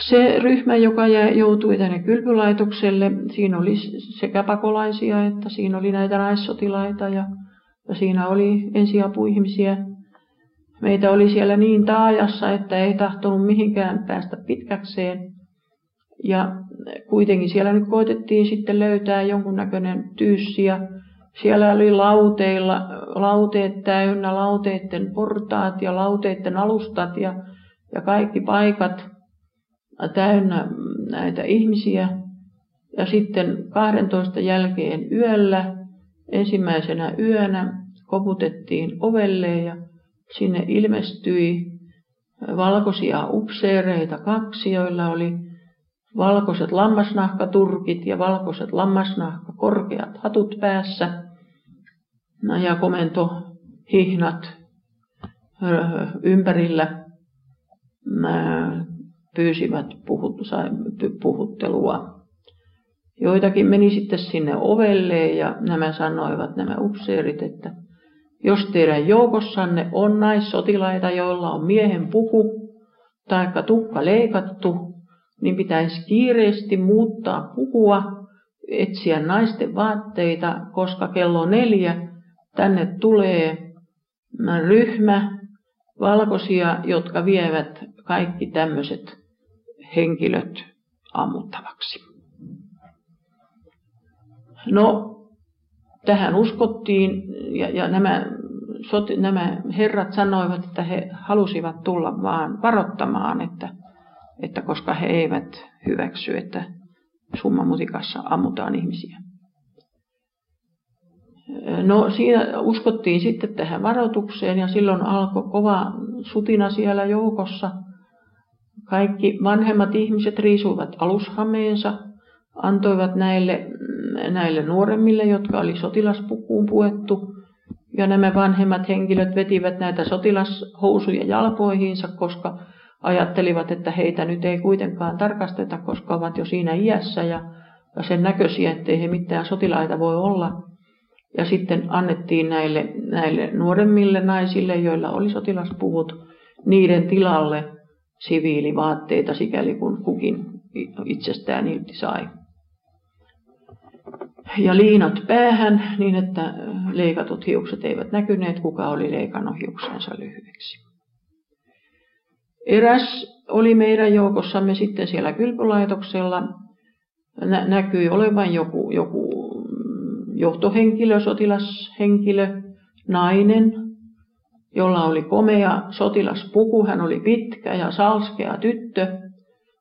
se ryhmä, joka joutui tänne kylpylaitokselle, siinä oli sekä pakolaisia että siinä oli näitä naissotilaita ja, ja siinä oli ensiapuihmisiä. Meitä oli siellä niin taajassa, että ei tahtonut mihinkään päästä pitkäkseen. Ja kuitenkin siellä nyt koitettiin sitten löytää jonkunnäköinen tyyssi ja siellä oli lauteilla, lauteet täynnä, lauteiden portaat ja lauteiden alustat ja, ja kaikki paikat täynnä näitä ihmisiä. Ja sitten 12 jälkeen yöllä, ensimmäisenä yönä, koputettiin ovelle ja sinne ilmestyi valkoisia upseereita kaksi, joilla oli valkoiset lammasnahkaturkit ja valkoiset lammasnahkakorkeat hatut päässä ja komento hihnat ympärillä pyysivät puhuttelua. Joitakin meni sitten sinne ovelle ja nämä sanoivat, nämä upseerit, että jos teidän joukossanne on naissotilaita, joilla on miehen puku tai tukka leikattu, niin pitäisi kiireesti muuttaa pukua, etsiä naisten vaatteita, koska kello neljä tänne tulee ryhmä valkoisia, jotka vievät kaikki tämmöiset henkilöt ammuttavaksi. No, tähän uskottiin ja, ja nämä, soti, nämä herrat sanoivat, että he halusivat tulla vaan varoittamaan, että, että koska he eivät hyväksy, että summamutikassa ammutaan ihmisiä. No siinä uskottiin sitten tähän varoitukseen ja silloin alkoi kova sutina siellä joukossa. Kaikki vanhemmat ihmiset riisuivat alushameensa, antoivat näille, näille nuoremmille, jotka oli sotilaspukuun puettu. Ja nämä vanhemmat henkilöt vetivät näitä sotilashousuja jalkoihinsa, koska ajattelivat, että heitä nyt ei kuitenkaan tarkasteta, koska ovat jo siinä iässä ja, ja sen näköisiä, ettei he mitään sotilaita voi olla. Ja sitten annettiin näille, näille nuoremmille naisille, joilla oli sotilaspuvut, niiden tilalle siviilivaatteita, sikäli kun kukin itsestään irti sai. Ja liinat päähän niin, että leikatut hiukset eivät näkyneet, kuka oli leikannut hiuksensa lyhyeksi. Eräs oli meidän joukossamme sitten siellä kylpylaitoksella. Nä- näkyi olevan joku, joku johtohenkilö, sotilashenkilö, nainen, jolla oli komea sotilaspuku. Hän oli pitkä ja salskea tyttö,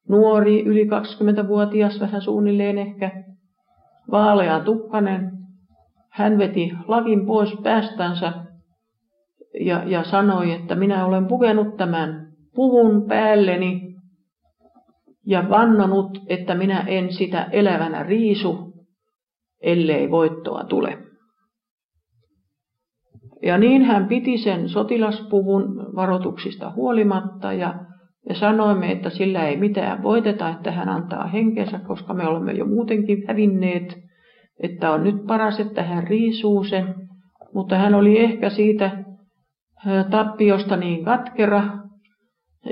nuori, yli 20-vuotias, vähän suunnilleen ehkä, vaalea tukkanen. Hän veti lakin pois päästänsä ja, ja sanoi, että minä olen pukenut tämän puvun päälleni ja vannonut, että minä en sitä elävänä riisu, ellei voittoa tule. Ja niin hän piti sen sotilaspuvun varoituksista huolimatta ja, ja sanoimme, että sillä ei mitään voiteta, että hän antaa henkensä, koska me olemme jo muutenkin hävinneet, että on nyt paras, että hän riisuu sen. Mutta hän oli ehkä siitä tappiosta niin katkera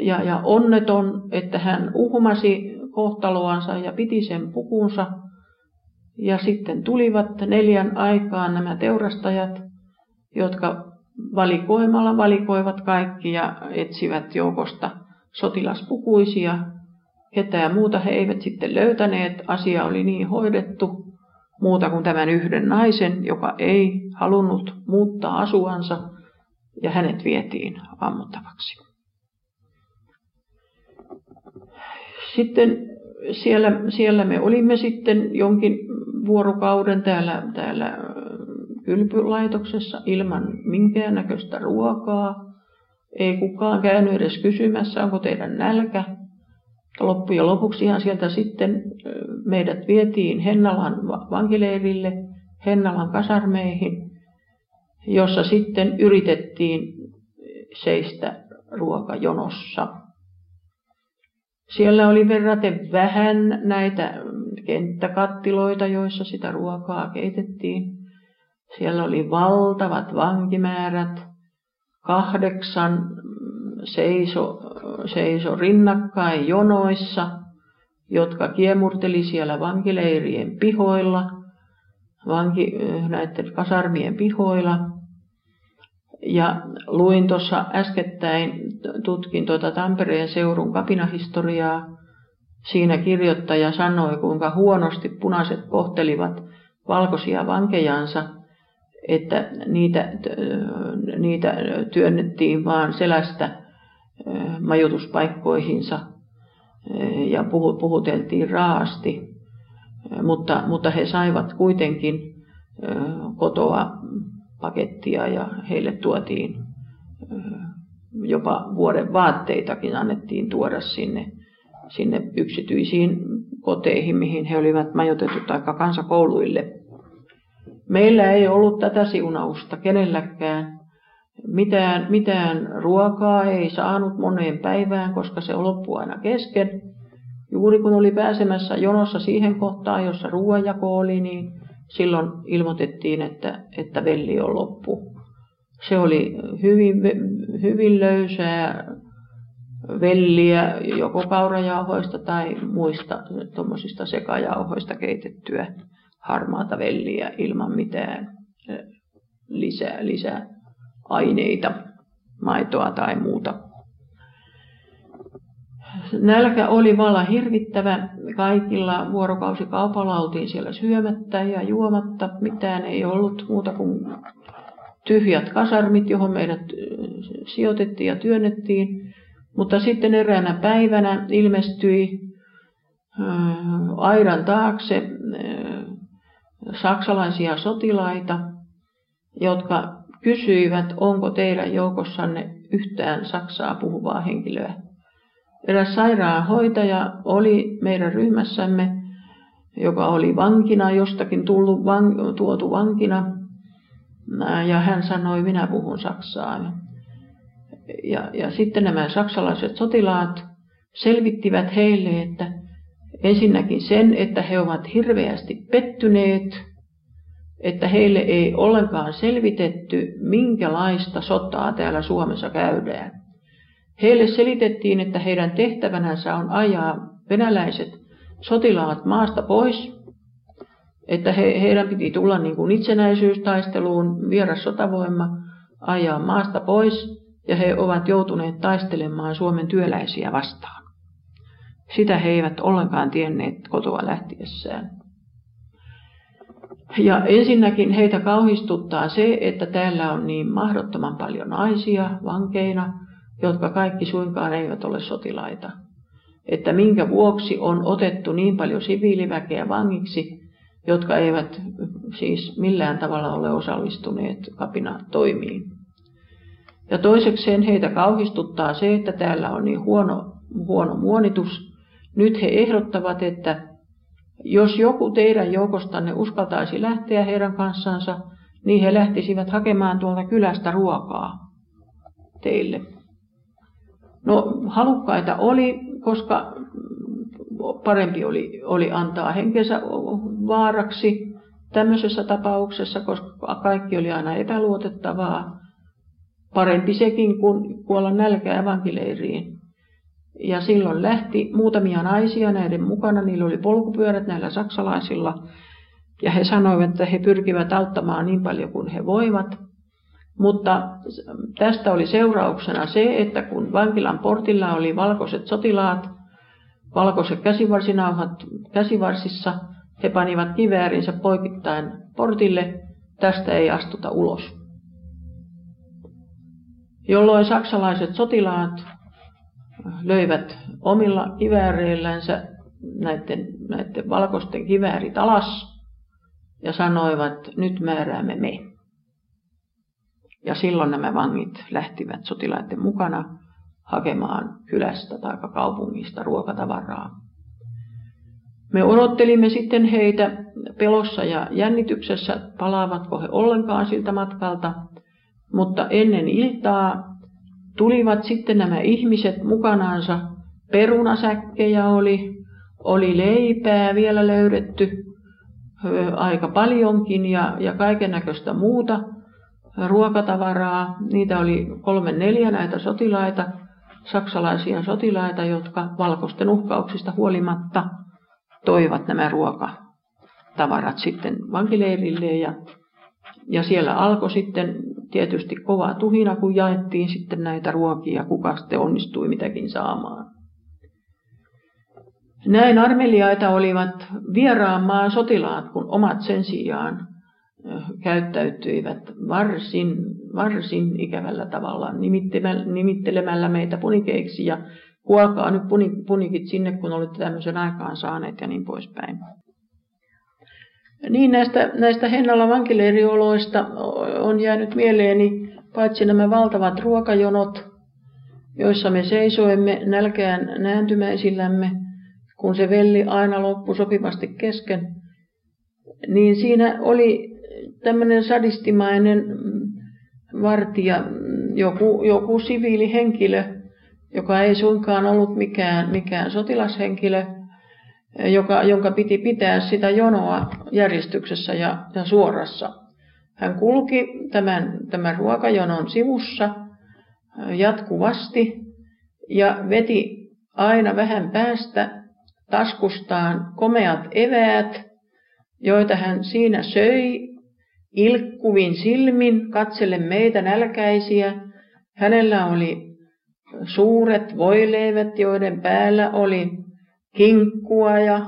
ja, ja onneton, että hän uhmasi kohtaloansa ja piti sen pukunsa ja sitten tulivat neljän aikaan nämä teurastajat, jotka valikoimalla valikoivat kaikki ja etsivät joukosta sotilaspukuisia. Ketään muuta he eivät sitten löytäneet. Asia oli niin hoidettu muuta kuin tämän yhden naisen, joka ei halunnut muuttaa asuansa ja hänet vietiin ammuttavaksi. Sitten siellä, siellä me olimme sitten jonkin vuorokauden täällä, täällä kylpylaitoksessa ilman minkäännäköistä ruokaa. Ei kukaan käynyt edes kysymässä, onko teidän nälkä. Loppujen lopuksihan sieltä sitten meidät vietiin Hennalan vankileirille, Hennalan kasarmeihin, jossa sitten yritettiin seistä ruokajonossa. Siellä oli verraten vähän näitä kenttäkattiloita, joissa sitä ruokaa keitettiin. Siellä oli valtavat vankimäärät, kahdeksan seiso seisoi rinnakkain jonoissa, jotka kiemurteli siellä vankileirien pihoilla, vanki, näiden kasarmien pihoilla. Ja luin tuossa äskettäin, tutkin tuota Tampereen seurun kapinahistoriaa. Siinä kirjoittaja sanoi, kuinka huonosti punaiset kohtelivat valkoisia vankejansa, että niitä, niitä työnnettiin vaan selästä majoituspaikkoihinsa ja puhuteltiin raasti, mutta, mutta he saivat kuitenkin kotoa pakettia ja heille tuotiin jopa vuoden vaatteitakin annettiin tuoda sinne, sinne yksityisiin koteihin, mihin he olivat majoitetut aika kansakouluille. Meillä ei ollut tätä siunausta kenelläkään. Mitään, mitään ruokaa ei saanut moneen päivään, koska se loppui aina kesken. Juuri kun oli pääsemässä jonossa siihen kohtaan, jossa ruoanjako oli, niin silloin ilmoitettiin, että, että velli on loppu. Se oli hyvin, hyvin löysää velliä, joko kaurajauhoista tai muista tuommoisista sekajauhoista keitettyä harmaata velliä ilman mitään lisää, lisää aineita, maitoa tai muuta. Nälkä oli valla hirvittävä. Kaikilla vuorokausikaupalla oltiin siellä syömättä ja juomatta. Mitään ei ollut muuta kuin tyhjät kasarmit, johon meidät sijoitettiin ja työnnettiin. Mutta sitten eräänä päivänä ilmestyi aidan taakse saksalaisia sotilaita, jotka kysyivät, onko teidän joukossanne yhtään saksaa puhuvaa henkilöä. Eräs sairaanhoitaja oli meidän ryhmässämme, joka oli vankina, jostakin tullut van, tuotu vankina. Ja hän sanoi, minä puhun saksaa. Ja, ja sitten nämä saksalaiset sotilaat selvittivät heille, että ensinnäkin sen, että he ovat hirveästi pettyneet, että heille ei ollenkaan selvitetty, minkälaista sotaa täällä Suomessa käydään. Heille selitettiin, että heidän tehtävänänsä on ajaa venäläiset sotilaat maasta pois, että he, heidän piti tulla niin kuin itsenäisyystaisteluun, vieras sotavoima, ajaa maasta pois, ja he ovat joutuneet taistelemaan Suomen työläisiä vastaan. Sitä he eivät ollenkaan tienneet kotoa lähtiessään. Ja ensinnäkin heitä kauhistuttaa se, että täällä on niin mahdottoman paljon naisia vankeina, jotka kaikki suinkaan eivät ole sotilaita. Että minkä vuoksi on otettu niin paljon siviiliväkeä vangiksi, jotka eivät siis millään tavalla ole osallistuneet kapinatoimiin. Ja toisekseen heitä kauhistuttaa se, että täällä on niin huono, huono muonitus. Nyt he ehdottavat, että jos joku teidän joukostanne uskaltaisi lähteä heidän kanssansa, niin he lähtisivät hakemaan tuolta kylästä ruokaa teille. No halukkaita oli, koska parempi oli, oli antaa henkensä vaaraksi tämmöisessä tapauksessa, koska kaikki oli aina epäluotettavaa. Parempi sekin kuin kuolla nälkää vankileiriin. Ja silloin lähti muutamia naisia näiden mukana, niillä oli polkupyörät näillä saksalaisilla. Ja he sanoivat, että he pyrkivät auttamaan niin paljon kuin he voivat. Mutta tästä oli seurauksena se, että kun vankilan portilla oli valkoiset sotilaat, valkoiset käsivarsinauhat käsivarsissa, he panivat kiväärinsä poikittain portille, tästä ei astuta ulos. Jolloin saksalaiset sotilaat löivät omilla kivääreillänsä näiden, näiden valkoisten kiväärit alas ja sanoivat, nyt määräämme me. Ja silloin nämä vangit lähtivät sotilaiden mukana hakemaan kylästä tai kaupungista ruokatavaraa. Me odottelimme sitten heitä pelossa ja jännityksessä, palaavatko he ollenkaan siltä matkalta, mutta ennen iltaa tulivat sitten nämä ihmiset mukanaansa. Perunasäkkejä oli, oli leipää vielä löydetty aika paljonkin ja, ja kaiken näköistä muuta ruokatavaraa. Niitä oli kolme neljä näitä sotilaita. saksalaisia sotilaita, jotka valkoisten uhkauksista huolimatta toivat nämä ruokatavarat sitten vankileirille ja, ja siellä alkoi sitten tietysti kova tuhina, kun jaettiin sitten näitä ruokia, kuka sitten onnistui mitäkin saamaan. Näin armeliaita olivat vieraan maan sotilaat, kun omat sen sijaan käyttäytyivät varsin, varsin ikävällä tavalla nimittelemällä meitä punikeiksi ja kuolkaa nyt punikit sinne, kun olette tämmöisen aikaan saaneet ja niin poispäin. Niin näistä, näistä Hennalla vankileirioloista on jäänyt mieleeni paitsi nämä valtavat ruokajonot, joissa me seisoimme nälkään nääntymäisillämme, kun se velli aina loppui sopivasti kesken, niin siinä oli tämmöinen sadistimainen vartija, joku, joku siviilihenkilö, joka ei suinkaan ollut mikään, mikään sotilashenkilö, joka, jonka piti pitää sitä jonoa järjestyksessä ja, ja suorassa. Hän kulki tämän, tämän ruokajonon sivussa jatkuvasti ja veti aina vähän päästä taskustaan komeat eväät, joita hän siinä söi ilkkuvin silmin, katselle meitä nälkäisiä. Hänellä oli suuret voileivät, joiden päällä oli kinkkua ja,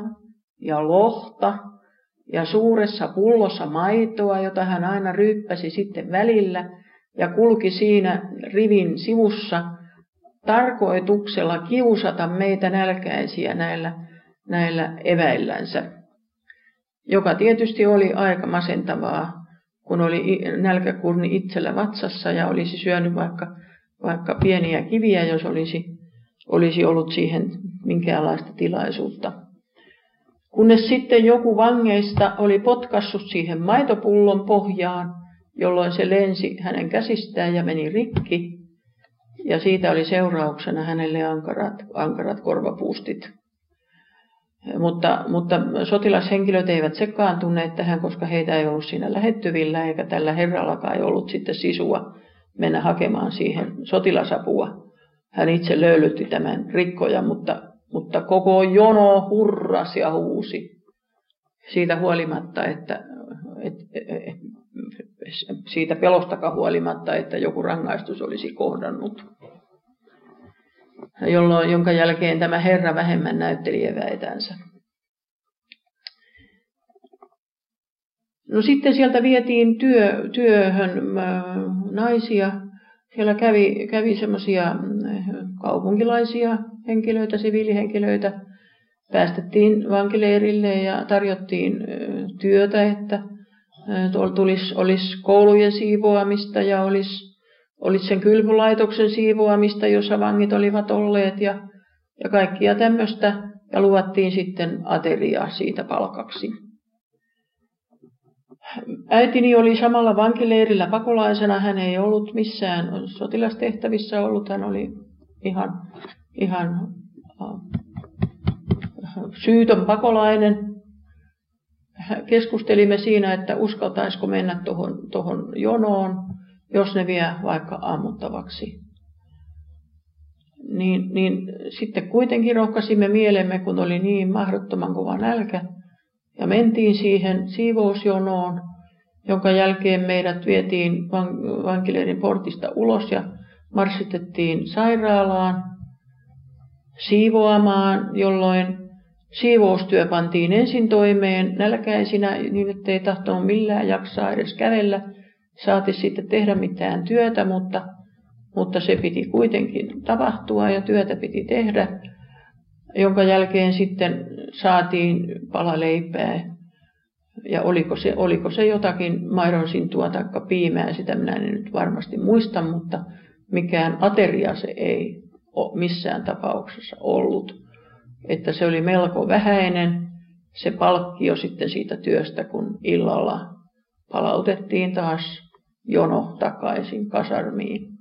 ja lohta ja suuressa pullossa maitoa, jota hän aina ryyppäsi sitten välillä ja kulki siinä rivin sivussa tarkoituksella kiusata meitä nälkäisiä näillä, näillä eväillänsä, joka tietysti oli aika masentavaa, kun oli nälkäkurni itsellä vatsassa ja olisi syönyt vaikka, vaikka pieniä kiviä, jos olisi, olisi ollut siihen minkäänlaista tilaisuutta. Kunnes sitten joku vangeista oli potkassut siihen maitopullon pohjaan, jolloin se lensi hänen käsistään ja meni rikki. Ja siitä oli seurauksena hänelle ankarat, ankarat korvapuustit. Mutta, mutta sotilashenkilöt eivät sekaantuneet tähän, koska heitä ei ollut siinä lähettyvillä, eikä tällä herrallakaan ei ollut sitten sisua mennä hakemaan siihen sotilasapua. Hän itse löylytti tämän rikkoja, mutta mutta koko jono hurras ja huusi siitä huolimatta, että, et, et, siitä pelostakaan huolimatta, että joku rangaistus olisi kohdannut. Jolloin, jonka jälkeen tämä herra vähemmän näytteli eväitänsä. No sitten sieltä vietiin työ, työhön naisia. Siellä kävi, kävi semmoisia kaupunkilaisia henkilöitä, siviilihenkilöitä päästettiin vankileirille ja tarjottiin työtä, että tulisi, olisi koulujen siivoamista ja olisi, olisi sen kylpylaitoksen siivoamista, jossa vangit olivat olleet ja, ja kaikkia tämmöistä. Ja luvattiin sitten ateriaa siitä palkaksi. Äitini oli samalla vankileirillä pakolaisena. Hän ei ollut missään sotilastehtävissä ollut. Hän oli ihan ihan syytön pakolainen. Keskustelimme siinä, että uskaltaisiko mennä tuohon, tuohon jonoon, jos ne vie vaikka ammuttavaksi. Niin, niin sitten kuitenkin rohkaisimme mielemme, kun oli niin mahdottoman kova nälkä, ja mentiin siihen siivousjonoon, jonka jälkeen meidät vietiin vankileirin portista ulos ja marssitettiin sairaalaan siivoamaan, jolloin siivoustyö pantiin ensin toimeen nälkäisinä niin, ettei tahtonut millään jaksaa edes kävellä. Saati sitten tehdä mitään työtä, mutta, mutta se piti kuitenkin tapahtua ja työtä piti tehdä, jonka jälkeen sitten saatiin pala leipää. Ja oliko se, oliko se jotakin maidonsintua tai piimää, sitä minä en nyt varmasti muista, mutta mikään ateria se ei missään tapauksessa ollut. Että se oli melko vähäinen se palkkio sitten siitä työstä, kun illalla palautettiin taas jono takaisin kasarmiin.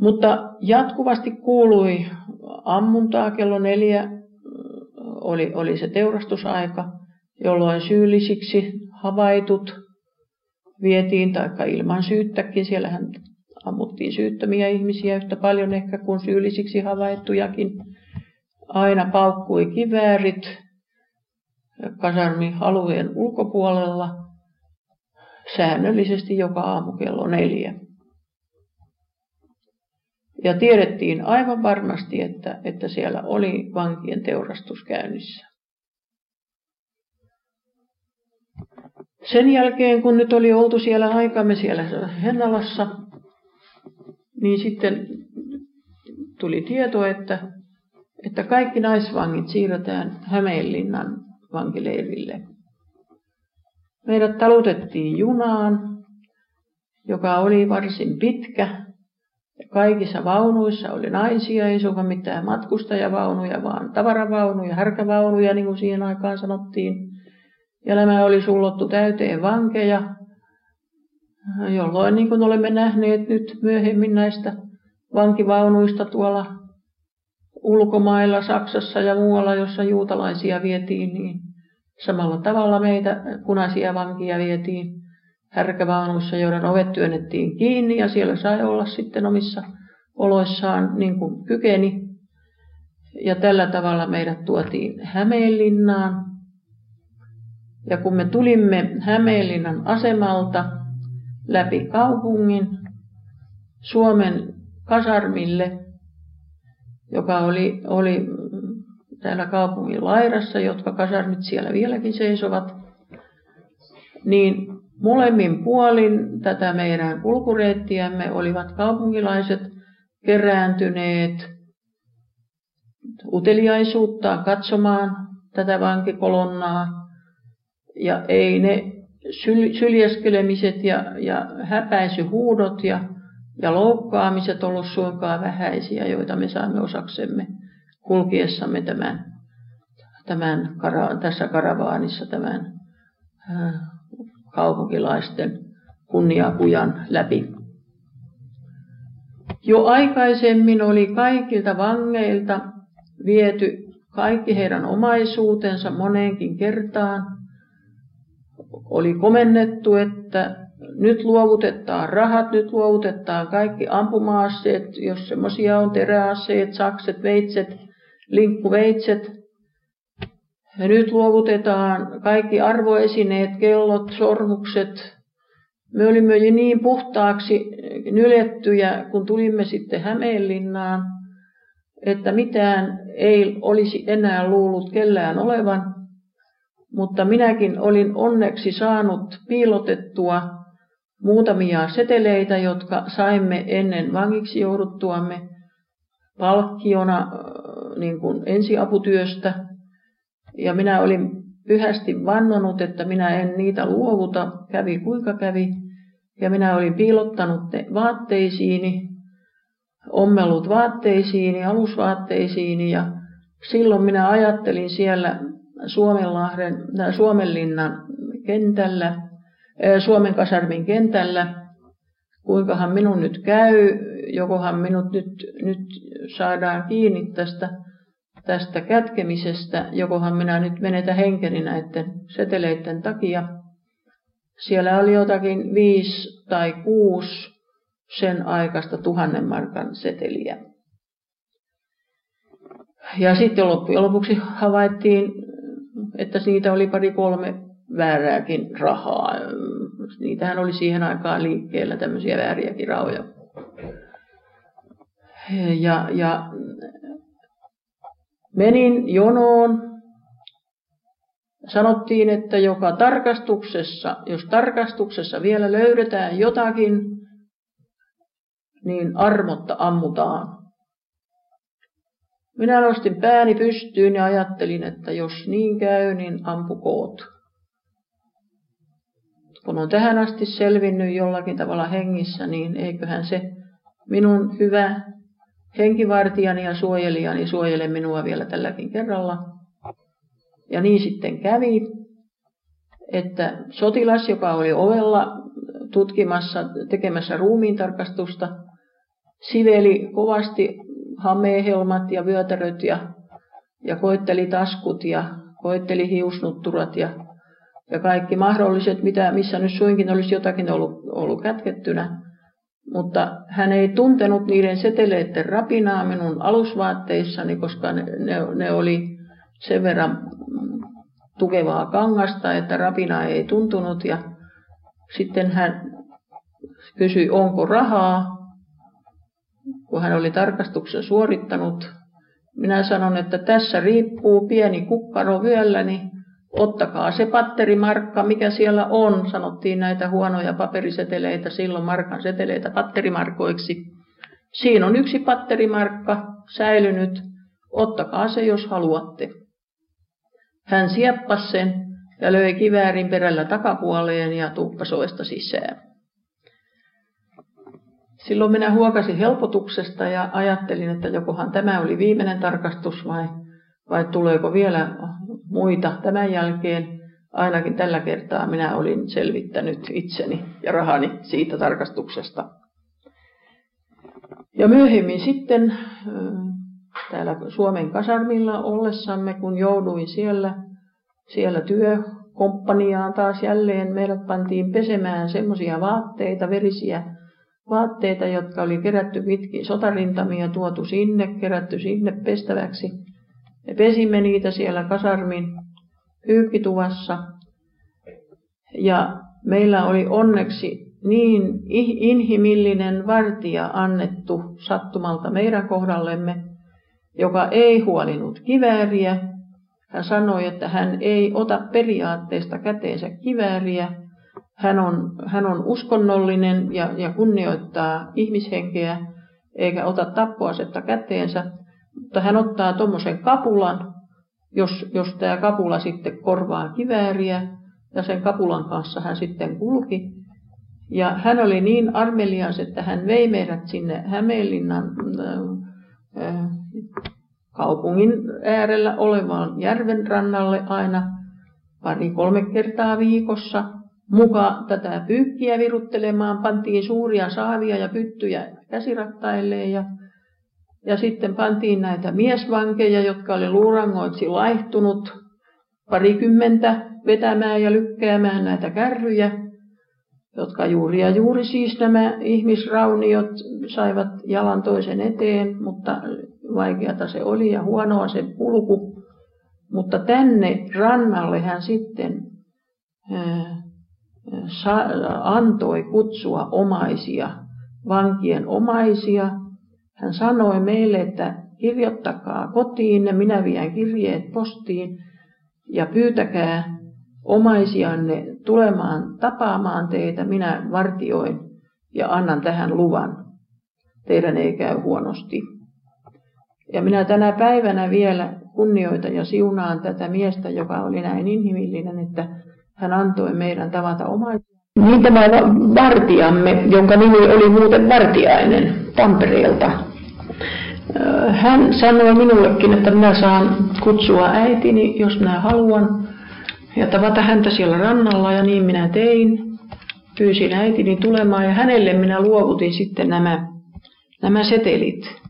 Mutta jatkuvasti kuului ammuntaa kello neljä, oli, oli se teurastusaika, jolloin syyllisiksi havaitut vietiin, taikka ilman syyttäkin, siellähän ammuttiin syyttömiä ihmisiä yhtä paljon ehkä kuin syyllisiksi havaittujakin. Aina paukkui kiväärit kasarmialueen ulkopuolella säännöllisesti joka aamu kello neljä. Ja tiedettiin aivan varmasti, että, että siellä oli vankien teurastus käynnissä. Sen jälkeen, kun nyt oli oltu siellä aikamme siellä Hennalassa, niin sitten tuli tieto, että, että kaikki naisvangit siirretään Hämeenlinnan vankileirille. Meidät talutettiin junaan, joka oli varsin pitkä. Kaikissa vaunuissa oli naisia, ei suinkaan mitään matkustajavaunuja, vaan tavaravaunuja, härkävaunuja, niin kuin siihen aikaan sanottiin. Ja nämä oli sullottu täyteen vankeja, jolloin niin kuin olemme nähneet nyt myöhemmin näistä vankivaunuista tuolla ulkomailla, Saksassa ja muualla, jossa juutalaisia vietiin, niin samalla tavalla meitä punaisia vankia vietiin härkävaunuissa, joiden ovet työnnettiin kiinni ja siellä sai olla sitten omissa oloissaan niin kuin kykeni. Ja tällä tavalla meidät tuotiin Hämeenlinnaan, ja kun me tulimme Hämeenlinnan asemalta läpi kaupungin Suomen kasarmille, joka oli, oli täällä kaupungin lairassa, jotka kasarmit siellä vieläkin seisovat, niin molemmin puolin tätä meidän kulkureittiämme olivat kaupunkilaiset kerääntyneet uteliaisuutta katsomaan tätä vankikolonnaa ja ei ne syl- syljeskelemiset ja, ja häpäisyhuudot ja, ja loukkaamiset ollut suinkaan vähäisiä, joita me saamme osaksemme kulkiessamme tämän, tämän tässä karavaanissa tämän äh, kaupunkilaisten kunniakujan läpi. Jo aikaisemmin oli kaikilta vangeilta viety kaikki heidän omaisuutensa moneenkin kertaan oli komennettu, että nyt luovutetaan rahat, nyt luovutetaan kaikki ampuma-aseet, jos semmoisia on, teräaseet, sakset, veitset, linkkuveitset. Ja nyt luovutetaan kaikki arvoesineet, kellot, sormukset. Me olimme jo niin puhtaaksi nylettyjä, kun tulimme sitten Hämeenlinnaan, että mitään ei olisi enää luullut kellään olevan mutta minäkin olin onneksi saanut piilotettua muutamia seteleitä, jotka saimme ennen vangiksi jouduttuamme palkkiona niin kuin ensiaputyöstä. Ja minä olin pyhästi vannonut, että minä en niitä luovuta, kävi kuinka kävi. Ja minä olin piilottanut ne vaatteisiini, ommellut vaatteisiini, alusvaatteisiini ja silloin minä ajattelin siellä Suomenlahden, Suomenlinnan kentällä, Suomen kasarmin kentällä, kuinkahan minun nyt käy, jokohan minut nyt, nyt saadaan kiinni tästä, tästä kätkemisestä, jokohan minä nyt menetä henkeni näiden seteleiden takia. Siellä oli jotakin viisi tai kuusi sen aikaista tuhannen markan seteliä. Ja sitten loppujen lopuksi havaittiin että siitä oli pari kolme väärääkin rahaa. Niitähän oli siihen aikaan liikkeellä tämmöisiä vääriäkin rahoja. Ja, ja menin jonoon. Sanottiin, että joka tarkastuksessa, jos tarkastuksessa vielä löydetään jotakin, niin armotta ammutaan. Minä nostin pääni pystyyn ja ajattelin, että jos niin käy, niin ampukoot. Kun on tähän asti selvinnyt jollakin tavalla hengissä, niin eiköhän se minun hyvä henkivartijani ja suojelijani suojele minua vielä tälläkin kerralla. Ja niin sitten kävi, että sotilas, joka oli ovella tutkimassa, tekemässä ruumiintarkastusta, siveli kovasti hamehelmat ja vyötäröt ja, ja koetteli taskut ja koetteli hiusnutturat ja, ja kaikki mahdolliset, mitä, missä nyt suinkin olisi jotakin ollut, ollut kätkettynä. mutta hän ei tuntenut niiden seteleiden rapinaa minun alusvaatteissani, koska ne, ne, ne oli sen verran tukevaa kangasta, että rapina ei tuntunut. Ja sitten hän kysyi, onko rahaa, kun hän oli tarkastuksen suorittanut. Minä sanon, että tässä riippuu pieni kukkaro vyölläni, ottakaa se patterimarkka, mikä siellä on. Sanottiin näitä huonoja paperiseteleitä, silloin markan seteleitä patterimarkoiksi. Siinä on yksi patterimarkka säilynyt, ottakaa se jos haluatte. Hän sieppasi sen ja löi kiväärin perällä takapuoleen ja tuppasoista sisään. Silloin minä huokasin helpotuksesta ja ajattelin, että jokohan tämä oli viimeinen tarkastus vai, vai tuleeko vielä muita tämän jälkeen. Ainakin tällä kertaa minä olin selvittänyt itseni ja rahani siitä tarkastuksesta. Ja myöhemmin sitten täällä Suomen kasarmilla ollessamme, kun jouduin siellä, siellä työkomppaniaan taas jälleen, meidät pantiin pesemään semmoisia vaatteita, verisiä vaatteita, jotka oli kerätty pitkin sotarintamia, tuotu sinne, kerätty sinne pestäväksi. Me pesimme niitä siellä kasarmin pyykkituvassa. Ja meillä oli onneksi niin inhimillinen vartija annettu sattumalta meidän kohdallemme, joka ei huolinut kivääriä. Hän sanoi, että hän ei ota periaatteesta käteensä kivääriä. Hän on, hän on uskonnollinen ja, ja kunnioittaa ihmishenkeä, eikä ota tappoasetta käteensä. Mutta hän ottaa tuommoisen kapulan, jos, jos tämä kapula sitten korvaa kivääriä, ja sen kapulan kanssa hän sitten kulki. Ja hän oli niin armelias, että hän vei meidät sinne Hämeenlinnan äh, kaupungin äärellä olevaan järven rannalle aina pari-kolme kertaa viikossa. Muka tätä pyykkiä viruttelemaan pantiin suuria saavia ja pyttyjä käsirattaille ja, ja sitten pantiin näitä miesvankeja, jotka oli luurangoitsi laihtunut parikymmentä vetämään ja lykkäämään näitä kärryjä, jotka juuri ja juuri siis nämä ihmisrauniot saivat jalan toisen eteen, mutta vaikeata se oli ja huonoa se kulku. Mutta tänne rannalle hän sitten antoi kutsua omaisia, vankien omaisia. Hän sanoi meille, että kirjoittakaa kotiin, minä vien kirjeet postiin ja pyytäkää omaisianne tulemaan tapaamaan teitä, minä vartioin ja annan tähän luvan. Teidän ei käy huonosti. Ja minä tänä päivänä vielä kunnioitan ja siunaan tätä miestä, joka oli näin inhimillinen, että hän antoi meidän tavata omaisia. Niin tämä vartijamme, jonka nimi oli muuten Vartiainen Tampereelta. Hän sanoi minullekin, että minä saan kutsua äitini, jos minä haluan, ja tavata häntä siellä rannalla, ja niin minä tein. Pyysin äitini tulemaan, ja hänelle minä luovutin sitten nämä, nämä setelit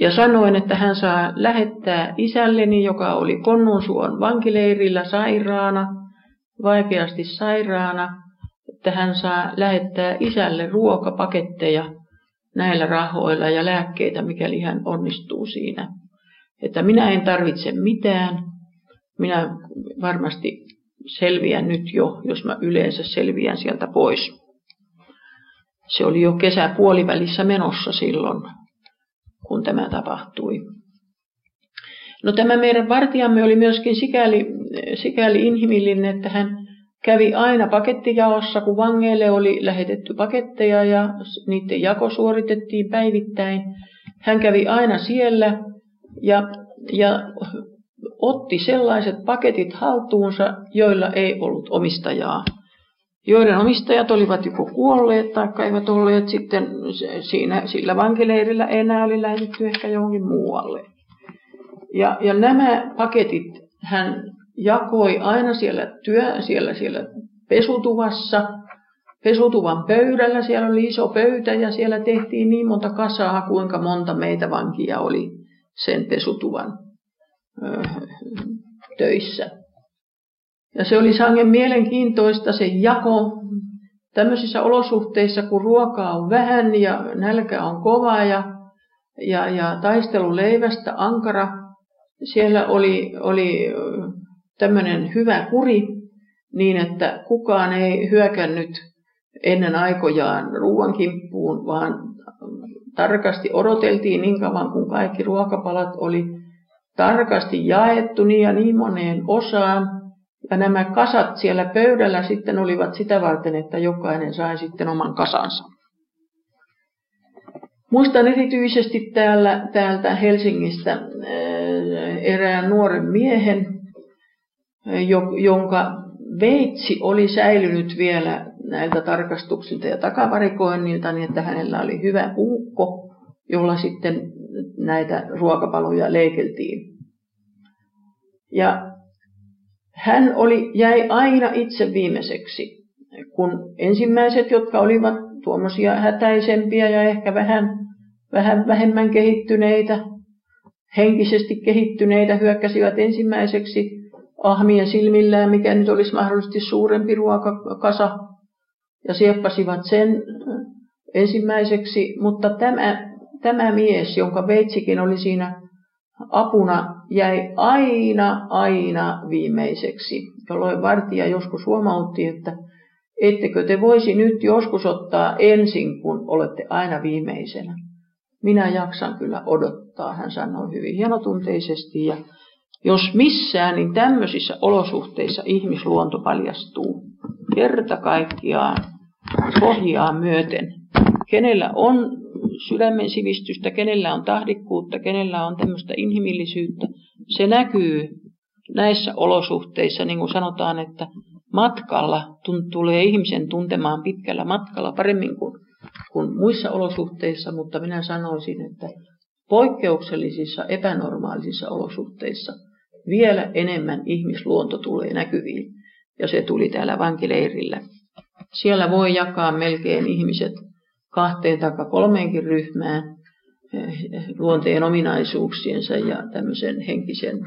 ja sanoin, että hän saa lähettää isälleni, joka oli Konnunsuon vankileirillä sairaana, vaikeasti sairaana, että hän saa lähettää isälle ruokapaketteja näillä rahoilla ja lääkkeitä, mikäli hän onnistuu siinä. Että minä en tarvitse mitään. Minä varmasti selviän nyt jo, jos mä yleensä selviän sieltä pois. Se oli jo kesäpuolivälissä menossa silloin kun tämä tapahtui. No tämä meidän vartijamme oli myöskin sikäli, sikäli inhimillinen, että hän kävi aina pakettijaossa, kun vangeille oli lähetetty paketteja ja niiden jako suoritettiin päivittäin. Hän kävi aina siellä ja, ja otti sellaiset paketit haltuunsa, joilla ei ollut omistajaa joiden omistajat olivat joko kuolleet tai eivät olleet sitten siinä, sillä vankileirillä enää oli lähetetty ehkä johonkin muualle. Ja, ja nämä paketit hän jakoi aina siellä, työ, siellä, siellä pesutuvassa, pesutuvan pöydällä. Siellä oli iso pöytä ja siellä tehtiin niin monta kasaa, kuinka monta meitä vankia oli sen pesutuvan ö, töissä. Ja se oli sangen mielenkiintoista se jako. tämmöisissä olosuhteissa, kun ruokaa on vähän ja nälkä on kova ja, ja, ja taistelu leivästä ankara, siellä oli, oli tämmöinen hyvä kuri, niin että kukaan ei hyökännyt ennen aikojaan ruoan kimppuun, vaan tarkasti odoteltiin niin kauan, kun kaikki ruokapalat oli tarkasti jaettu niin ja niin moneen osaan. Ja nämä kasat siellä pöydällä sitten olivat sitä varten, että jokainen sai sitten oman kasansa. Muistan erityisesti täällä, täältä Helsingistä erään nuoren miehen, jonka veitsi oli säilynyt vielä näiltä tarkastuksilta ja takavarikoinnilta, niin että hänellä oli hyvä puukko, jolla sitten näitä ruokapaloja leikeltiin. Ja hän oli, jäi aina itse viimeiseksi, kun ensimmäiset, jotka olivat tuommoisia hätäisempiä ja ehkä vähän, vähän vähemmän kehittyneitä, henkisesti kehittyneitä, hyökkäsivät ensimmäiseksi ahmien silmillään, mikä nyt olisi mahdollisesti suurempi ruokakasa, ja sieppasivat sen ensimmäiseksi, mutta tämä, tämä mies, jonka veitsikin oli siinä apuna, jäi aina, aina viimeiseksi, jolloin vartija joskus huomautti, että ettekö te voisi nyt joskus ottaa ensin, kun olette aina viimeisenä. Minä jaksan kyllä odottaa, hän sanoi hyvin hienotunteisesti. Ja jos missään, niin tämmöisissä olosuhteissa ihmisluonto paljastuu kerta kaikkiaan pohjaa myöten. Kenellä on sydämen sivistystä, kenellä on tahdikkuutta, kenellä on tämmöistä inhimillisyyttä, se näkyy näissä olosuhteissa, niin kuin sanotaan, että matkalla tulee ihmisen tuntemaan pitkällä matkalla paremmin kuin, kuin muissa olosuhteissa, mutta minä sanoisin, että poikkeuksellisissa, epänormaalisissa olosuhteissa vielä enemmän ihmisluonto tulee näkyviin. Ja se tuli täällä vankileirillä. Siellä voi jakaa melkein ihmiset kahteen tai kolmeenkin ryhmään eh, luonteen ominaisuuksiensa ja tämmöisen henkisen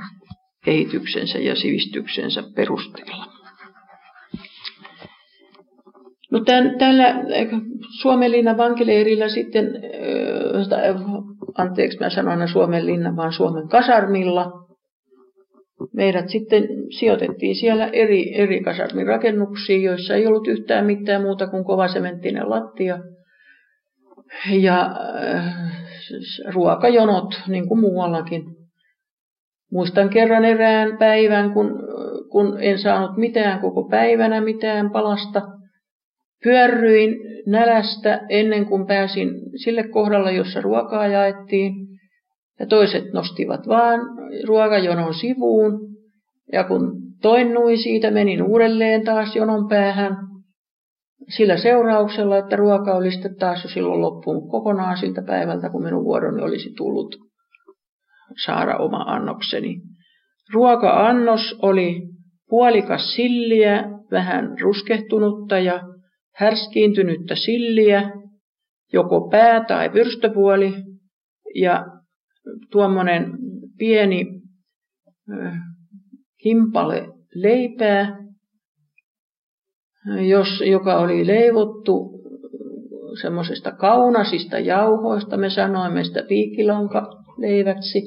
kehityksensä ja sivistyksensä perusteella. No tämän, tällä Suomenlinnan vankileirillä sitten, eh, anteeksi mä sanon Suomenlinnan, vaan Suomen kasarmilla, meidät sitten sijoitettiin siellä eri, eri kasarmin rakennuksiin, joissa ei ollut yhtään mitään muuta kuin kovasementtinen lattia ja äh, ruokajonot, niin kuin muuallakin. Muistan kerran erään päivän, kun, kun en saanut mitään koko päivänä, mitään palasta. Pyörryin nälästä ennen kuin pääsin sille kohdalle, jossa ruokaa jaettiin. Ja toiset nostivat vaan ruokajonon sivuun. Ja kun toinnui siitä, menin uudelleen taas jonon päähän sillä seurauksella, että ruoka oli sitten taas jo silloin loppuun kokonaan siltä päivältä, kun minun vuoroni olisi tullut saada oma annokseni. Ruoka-annos oli puolikas silliä, vähän ruskehtunutta ja härskiintynyttä silliä, joko pää- tai vyrstöpuoli, ja tuommoinen pieni himpale leipää, jos, joka oli leivottu semmoisesta kaunasista jauhoista, me sanoimme sitä leiväksi,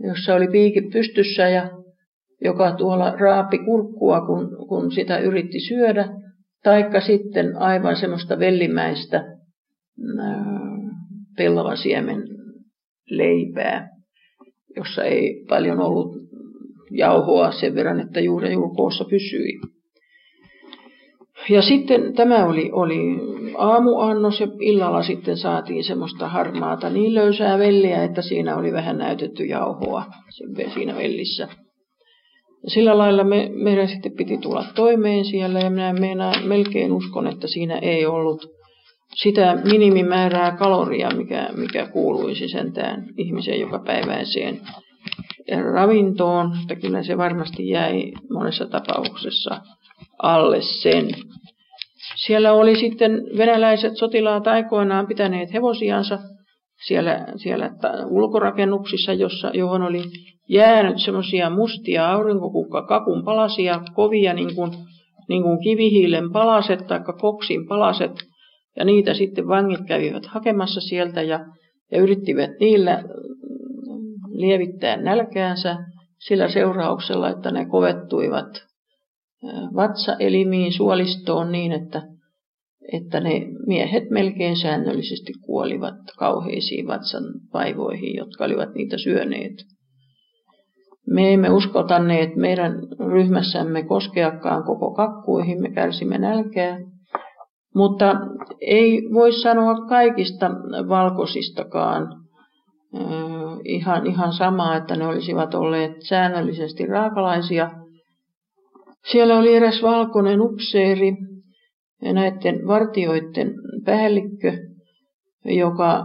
jossa oli piikki pystyssä ja joka tuolla raapi kurkkua, kun, kun sitä yritti syödä, taikka sitten aivan semmoista vellimäistä pellavan siemen leipää, jossa ei paljon ollut jauhoa sen verran, että juuri julkoossa pysyi. Ja sitten tämä oli, oli aamuannos ja illalla sitten saatiin semmoista harmaata niin löysää velliä, että siinä oli vähän näytetty jauhoa siinä vellissä. Ja sillä lailla me, meidän sitten piti tulla toimeen siellä ja minä, minä melkein uskon, että siinä ei ollut sitä minimimäärää kaloria, mikä, mikä kuuluisi sentään ihmisen joka päiväiseen ravintoon, että kyllä se varmasti jäi monessa tapauksessa alle sen. Siellä oli sitten venäläiset sotilaat aikoinaan pitäneet hevosiansa siellä, siellä ulkorakennuksissa, jossa, johon oli jäänyt semmoisia mustia aurinkokukka kakun palasia, kovia niin kuin, niin kuin kivihiilen palaset tai koksin palaset, ja niitä sitten vangit kävivät hakemassa sieltä ja, ja yrittivät niillä lievittää nälkäänsä sillä seurauksella, että ne kovettuivat vatsaelimiin suolistoon niin, että, että ne miehet melkein säännöllisesti kuolivat kauheisiin vatsan vaivoihin, jotka olivat niitä syöneet. Me emme uskaltaneet meidän ryhmässämme koskeakaan koko kakkuihin, me kärsimme nälkää. Mutta ei voi sanoa kaikista valkoisistakaan ihan, ihan samaa, että ne olisivat olleet säännöllisesti raakalaisia. Siellä oli eräs valkoinen upseeri, näiden vartioiden päällikkö, joka,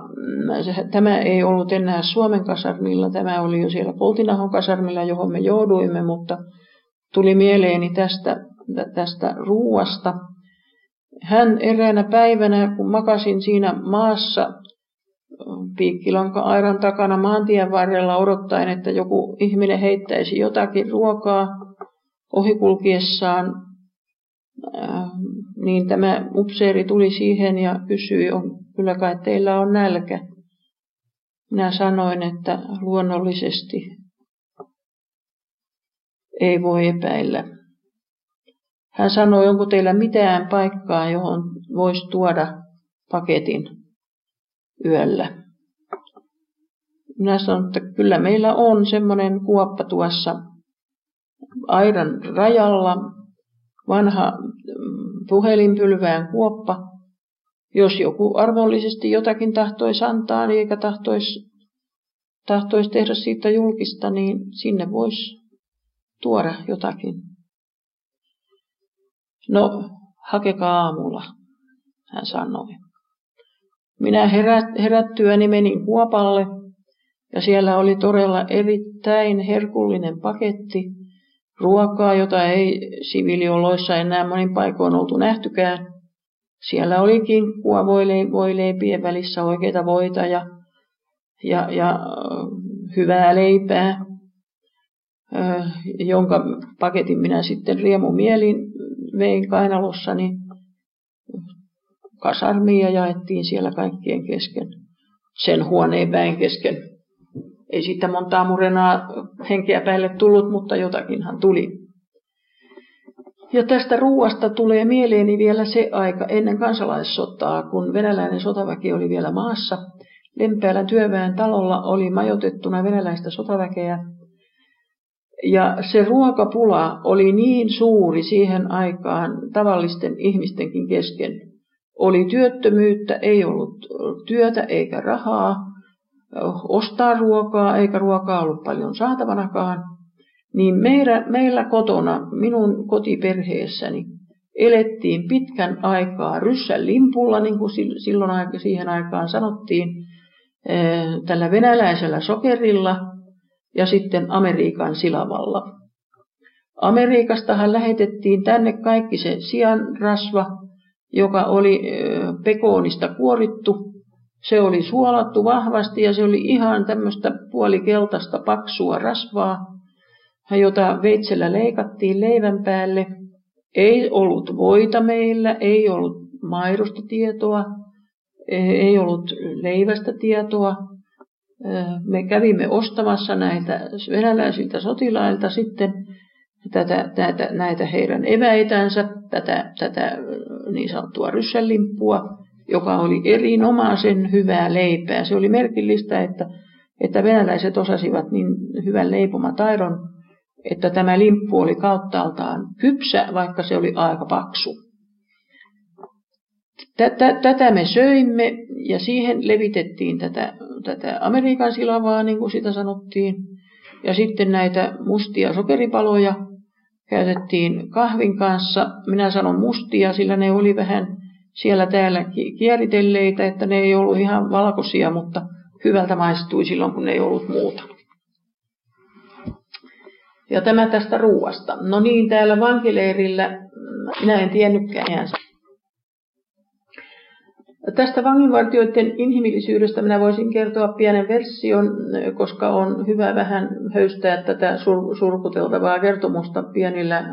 tämä ei ollut enää Suomen kasarmilla, tämä oli jo siellä Poltinahon kasarmilla, johon me jouduimme, mutta tuli mieleeni tästä, tästä ruuasta. Hän eräänä päivänä, kun makasin siinä maassa piikkilanka-airan takana maantien varrella odottaen, että joku ihminen heittäisi jotakin ruokaa ohikulkiessaan, niin tämä upseeri tuli siihen ja kysyi, on, kyllä kai teillä on nälkä. Minä sanoin, että luonnollisesti ei voi epäillä. Hän sanoi, onko teillä mitään paikkaa, johon voisi tuoda paketin yöllä. Minä sanoin, että kyllä meillä on semmoinen kuoppa tuossa aidan rajalla, vanha puhelinpylvään kuoppa. Jos joku arvollisesti jotakin tahtoisi antaa niin eikä tahtoisi, tahtoisi tehdä siitä julkista, niin sinne voisi tuoda jotakin. No, hakekaa aamulla, hän sanoi. Minä herät, herättyäni menin kuopalle ja siellä oli todella erittäin herkullinen paketti ruokaa, jota ei siviilioloissa enää monin paikoin oltu nähtykään. Siellä oli kinkkua voileipien välissä oikeita voita ja, ja, ja hyvää leipää, jonka paketin minä sitten riemumielin vein kainalossani kasarmiin ja jaettiin siellä kaikkien kesken, sen huoneen väen kesken. Ei siitä montaa murenaa henkeä päälle tullut, mutta jotakinhan tuli. Ja tästä ruuasta tulee mieleeni vielä se aika ennen kansalaissotaa, kun venäläinen sotaväki oli vielä maassa. Lempäälän työväen talolla oli majoitettuna venäläistä sotaväkeä. Ja se ruokapula oli niin suuri siihen aikaan tavallisten ihmistenkin kesken. Oli työttömyyttä, ei ollut työtä eikä rahaa ostaa ruokaa, eikä ruokaa ollut paljon saatavanakaan, niin meillä, meillä kotona, minun kotiperheessäni, elettiin pitkän aikaa ryssän limpulla, niin kuin silloin siihen aikaan sanottiin, tällä venäläisellä sokerilla ja sitten Amerikan silavalla. Amerikastahan lähetettiin tänne kaikki se sianrasva, joka oli pekoonista kuorittu se oli suolattu vahvasti ja se oli ihan tämmöistä puolikeltaista paksua rasvaa, jota veitsellä leikattiin leivän päälle. Ei ollut voita meillä, ei ollut maidosta tietoa, ei ollut leivästä tietoa. Me kävimme ostamassa näitä venäläisiltä sotilailta sitten tätä, tätä, näitä heidän eväitänsä, tätä, tätä niin sanottua ryssänlimppua joka oli erinomaisen hyvää leipää. Se oli merkillistä, että, että venäläiset osasivat niin hyvän leipomataidon, että tämä limppu oli kauttaaltaan kypsä, vaikka se oli aika paksu. Tätä me söimme ja siihen levitettiin tätä, tätä Amerikan silavaa, niin kuin sitä sanottiin. Ja sitten näitä mustia sokeripaloja käytettiin kahvin kanssa. Minä sanon mustia, sillä ne oli vähän siellä täällä kieritelleitä, että ne ei ollut ihan valkoisia, mutta hyvältä maistui silloin, kun ei ollut muuta. Ja tämä tästä ruuasta. No niin, täällä vankileirillä, minä en tiennytkään ihan Tästä vanginvartijoiden inhimillisyydestä minä voisin kertoa pienen version, koska on hyvä vähän höystää tätä surkuteltavaa kertomusta pienillä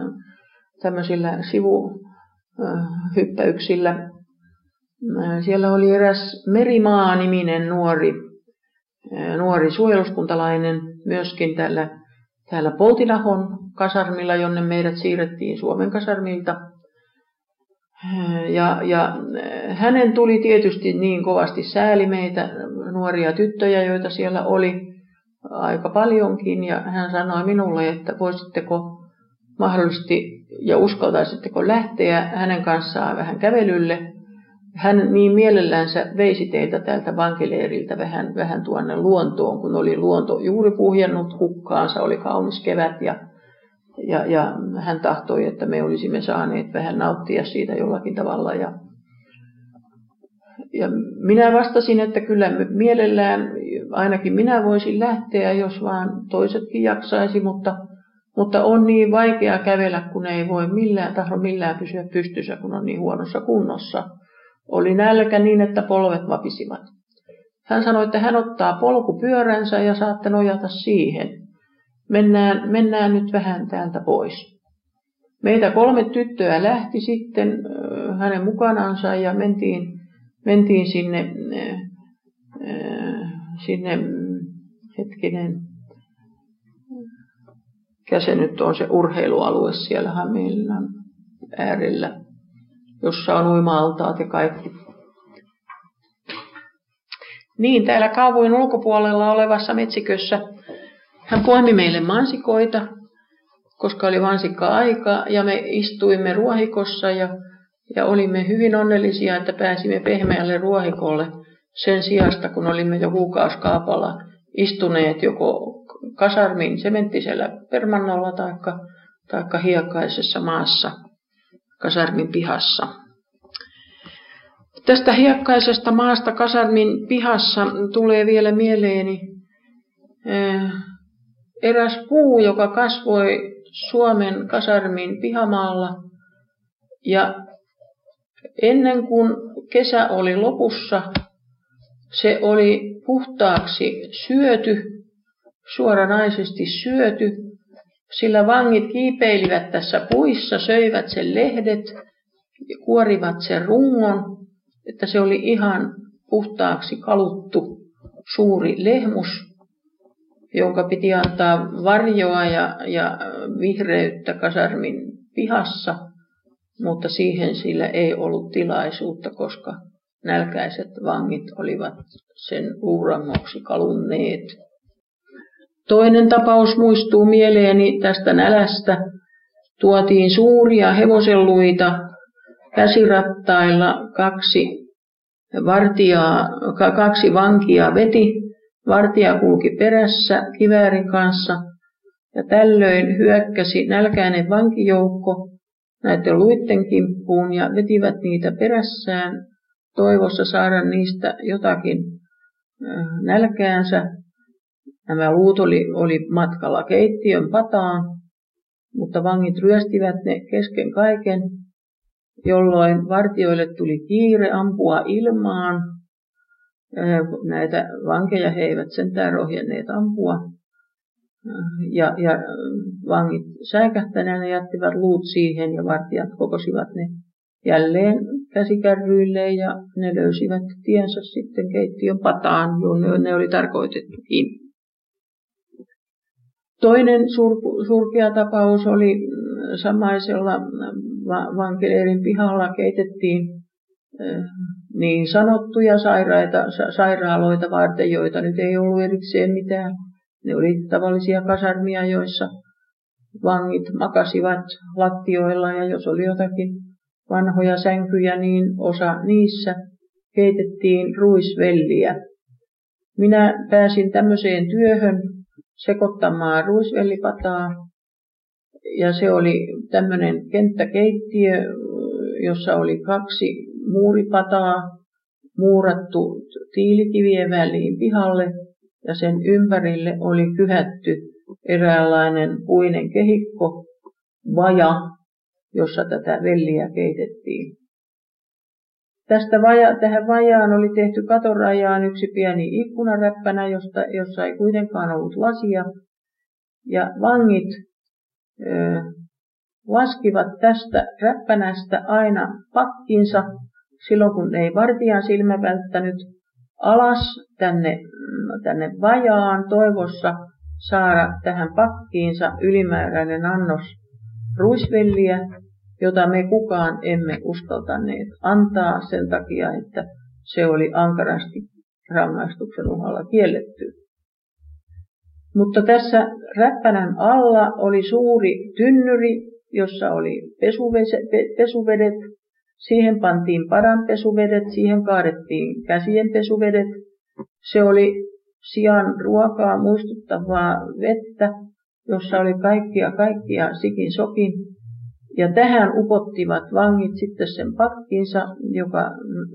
tämmöisillä sivuhyppäyksillä. Siellä oli eräs Merimaa-niminen nuori, nuori suojeluskuntalainen myöskin täällä, täällä Poltinahon kasarmilla, jonne meidät siirrettiin Suomen kasarmilta. Ja, ja hänen tuli tietysti niin kovasti sääli meitä nuoria tyttöjä, joita siellä oli aika paljonkin. Ja hän sanoi minulle, että voisitteko mahdollisesti ja uskaltaisitteko lähteä hänen kanssaan vähän kävelylle. Hän niin mielellänsä veisi teitä täältä vankileiriltä vähän, vähän tuonne luontoon, kun oli luonto juuri puhjennut hukkaansa, oli kaunis kevät ja, ja, ja hän tahtoi, että me olisimme saaneet vähän nauttia siitä jollakin tavalla. Ja, ja minä vastasin, että kyllä mielellään ainakin minä voisin lähteä, jos vaan toisetkin jaksaisi, mutta mutta on niin vaikea kävellä, kun ei voi millään tahdo millään pysyä pystyssä, kun on niin huonossa kunnossa. Oli nälkä niin, että polvet vapisivat. Hän sanoi, että hän ottaa polkupyöränsä ja saatte nojata siihen. Mennään, mennään nyt vähän täältä pois. Meitä kolme tyttöä lähti sitten hänen mukanansa ja mentiin, mentiin sinne, sinne hetkinen, mikä se nyt on se urheilualue siellä Hämeenlinnan äärellä, jossa on uima-altaat ja kaikki. Niin, täällä kaavoin ulkopuolella olevassa metsikössä hän poimi meille mansikoita, koska oli mansikka-aika, ja me istuimme ruohikossa ja, ja olimme hyvin onnellisia, että pääsimme pehmeälle ruohikolle sen sijasta, kun olimme jo kuukauskaapalla istuneet joko kasarmin sementtisellä permannolla tai taikka hiekkaisessa maassa kasarmin pihassa. Tästä hiekkaisesta maasta kasarmin pihassa tulee vielä mieleeni eh, eräs puu, joka kasvoi Suomen kasarmin pihamaalla. Ja ennen kuin kesä oli lopussa, se oli puhtaaksi syöty suoranaisesti syöty, sillä vangit kiipeilivät tässä puissa, söivät sen lehdet, kuorivat sen rungon, että se oli ihan puhtaaksi kaluttu suuri lehmus, jonka piti antaa varjoa ja, ja vihreyttä kasarmin pihassa, mutta siihen sillä ei ollut tilaisuutta, koska nälkäiset vangit olivat sen uurangoksi kalunneet. Toinen tapaus muistuu mieleeni tästä nälästä. Tuotiin suuria hevoselluita käsirattailla kaksi vartijaa, kaksi vankia veti. Vartija kulki perässä kiväärin kanssa ja tällöin hyökkäsi nälkäinen vankijoukko näiden luitten kimppuun ja vetivät niitä perässään toivossa saada niistä jotakin nälkäänsä. Nämä luut oli, oli matkalla keittiön pataan, mutta vangit ryöstivät ne kesken kaiken, jolloin vartioille tuli kiire ampua ilmaan. Näitä vankeja he eivät sentään rohjenneet ampua. Ja, ja vangit säikähtäneen jättivät luut siihen ja vartijat kokosivat ne jälleen käsikärryille ja ne löysivät tiensä sitten keittiön pataan, jonne ne oli tarkoitettukin. Toinen sur, surkea tapaus oli samaisella vankileirin pihalla keitettiin niin sanottuja sairaita, sairaaloita varten, joita nyt ei ollut erikseen mitään. Ne oli tavallisia kasarmia, joissa vangit makasivat lattioilla ja jos oli jotakin vanhoja sänkyjä, niin osa niissä keitettiin ruisvelliä. Minä pääsin tämmöiseen työhön sekoittamaan ruisvellipataa. Ja se oli tämmöinen kenttäkeittiö, jossa oli kaksi muuripataa muurattu tiilikivien väliin pihalle ja sen ympärille oli kyhätty eräänlainen puinen kehikko, vaja, jossa tätä velliä keitettiin. Tästä vaja, tähän vajaan oli tehty katorajaan yksi pieni ikkunaräppänä, josta, jossa ei kuitenkaan ollut lasia. Ja vangit ö, laskivat tästä räppänästä aina pakkinsa silloin, kun ei vartijan silmä välttänyt, alas tänne, tänne vajaan toivossa saada tähän pakkiinsa ylimääräinen annos ruisvelliä, jota me kukaan emme uskaltaneet antaa sen takia, että se oli ankarasti rangaistuksen uhalla kielletty. Mutta tässä räppänän alla oli suuri tynnyri, jossa oli pesuvedet. Siihen pantiin paranpesuvedet, siihen kaadettiin käsien pesuvedet. Se oli sian ruokaa muistuttavaa vettä, jossa oli kaikkia kaikkia sikin sokin. Ja tähän upottivat vangit sitten sen pakkinsa, joka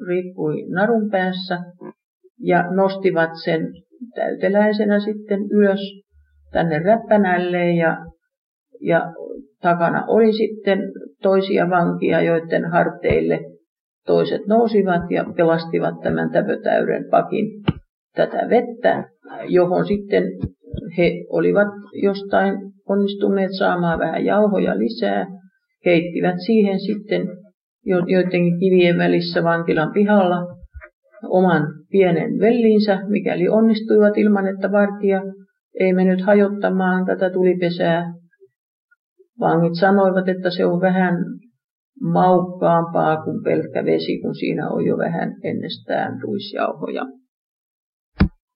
riippui narun päässä, ja nostivat sen täyteläisenä sitten ylös tänne räppänälle ja, ja takana oli sitten toisia vankia, joiden harteille toiset nousivat ja pelastivat tämän täpötäyden pakin tätä vettä, johon sitten he olivat jostain onnistuneet saamaan vähän jauhoja lisää, heittivät siihen sitten joidenkin kivien välissä vankilan pihalla oman pienen vellinsä, mikäli onnistuivat ilman, että vartija ei mennyt hajottamaan tätä tulipesää. Vangit sanoivat, että se on vähän maukkaampaa kuin pelkkä vesi, kun siinä on jo vähän ennestään ruisjauhoja.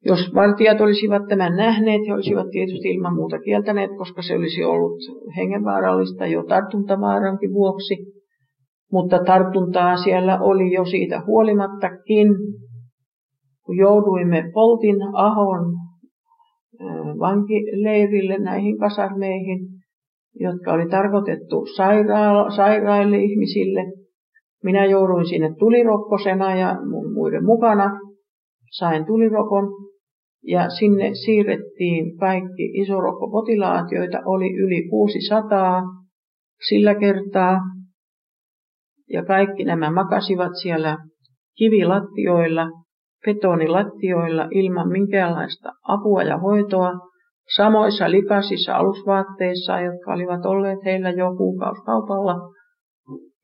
Jos vartijat olisivat tämän nähneet, he olisivat tietysti ilman muuta kieltäneet, koska se olisi ollut hengenvaarallista jo tartuntavaarankin vuoksi. Mutta tartuntaa siellä oli jo siitä huolimattakin. Kun jouduimme Poltin Ahon vankileirille näihin kasarmeihin, jotka oli tarkoitettu saira- sairaille ihmisille. Minä jouduin sinne tulirokkosena ja mun muiden mukana. Sain tulirokon ja sinne siirrettiin kaikki isorokkopotilaat, joita oli yli 600 sillä kertaa. Ja kaikki nämä makasivat siellä kivilattioilla, betonilattioilla ilman minkäänlaista apua ja hoitoa, samoissa likaisissa alusvaatteissa, jotka olivat olleet heillä jo kuukauskaupalla.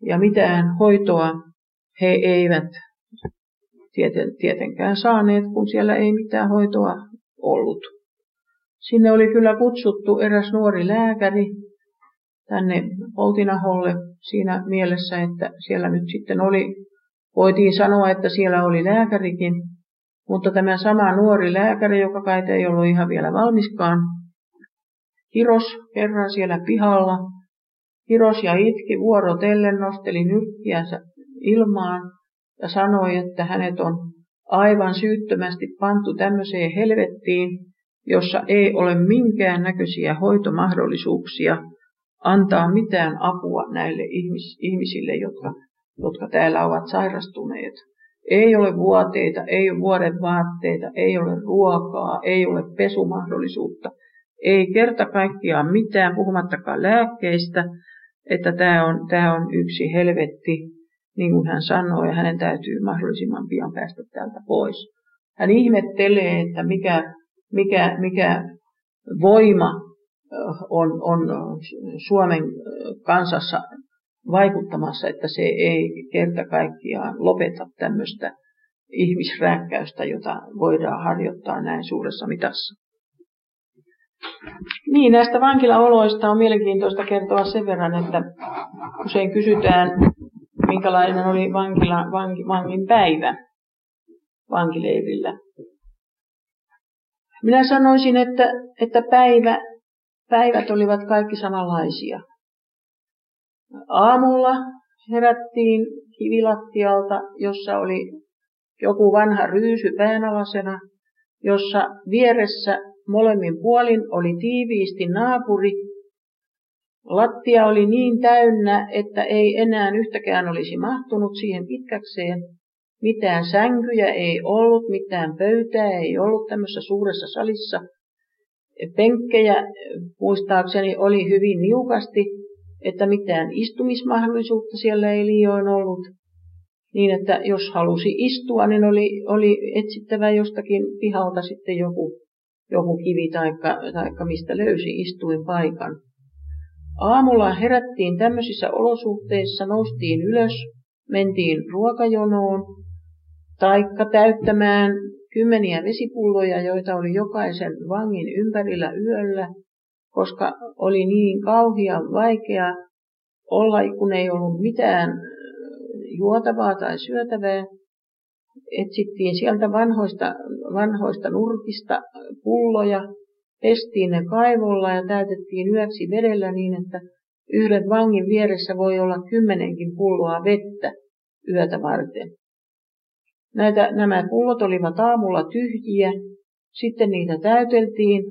Ja mitään hoitoa he eivät tietenkään saaneet, kun siellä ei mitään hoitoa ollut. Sinne oli kyllä kutsuttu eräs nuori lääkäri tänne Poltinaholle siinä mielessä, että siellä nyt sitten oli, voitiin sanoa, että siellä oli lääkärikin, mutta tämä sama nuori lääkäri, joka kai ei ollut ihan vielä valmiskaan, kiros kerran siellä pihalla, kiros ja itki vuorotellen, nosteli nyrkkiänsä ilmaan ja sanoi, että hänet on aivan syyttömästi pantu tämmöiseen helvettiin, jossa ei ole minkään näköisiä hoitomahdollisuuksia antaa mitään apua näille ihmis- ihmisille, jotka, jotka täällä ovat sairastuneet. Ei ole vuoteita, ei ole vuoden vaatteita, ei ole ruokaa, ei ole pesumahdollisuutta, ei kerta kaikkiaan mitään, puhumattakaan lääkkeistä, että tämä on, tämä on yksi helvetti, niin kuin hän sanoi, ja hänen täytyy mahdollisimman pian päästä täältä pois. Hän ihmettelee, että mikä, mikä, mikä voima on, on Suomen kansassa vaikuttamassa, että se ei kerta kaikkiaan lopeta tämmöistä ihmisrääkkäystä, jota voidaan harjoittaa näin suuressa mitassa. Niin, näistä vankilaoloista on mielenkiintoista kertoa sen verran, että usein kysytään, minkälainen oli vankila, vanki, vangin päivä vankileirillä. Minä sanoisin, että, että päivä, päivät olivat kaikki samanlaisia. Aamulla herättiin kivilattialta, jossa oli joku vanha ryysy päänalasena, jossa vieressä molemmin puolin oli tiiviisti naapuri. Lattia oli niin täynnä, että ei enää yhtäkään olisi mahtunut siihen pitkäkseen. Mitään sänkyjä ei ollut, mitään pöytää ei ollut tämmöisessä suuressa salissa. Penkkejä muistaakseni oli hyvin niukasti, että mitään istumismahdollisuutta siellä ei liioin ollut. Niin, että jos halusi istua, niin oli, oli etsittävä jostakin pihalta sitten joku, joku kivi taikka, taikka mistä löysi istuin paikan. aamulla herättiin tämmöisissä olosuhteissa, noustiin ylös, mentiin ruokajonoon, taikka täyttämään kymmeniä vesipulloja, joita oli jokaisen vangin ympärillä yöllä, koska oli niin kauhia vaikea olla, kun ei ollut mitään juotavaa tai syötävää. Etsittiin sieltä vanhoista, vanhoista nurkista pulloja, pestiin ne kaivolla ja täytettiin yöksi vedellä niin, että yhden vangin vieressä voi olla kymmenenkin pulloa vettä yötä varten. Näitä, nämä pullot olivat aamulla tyhjiä, sitten niitä täyteltiin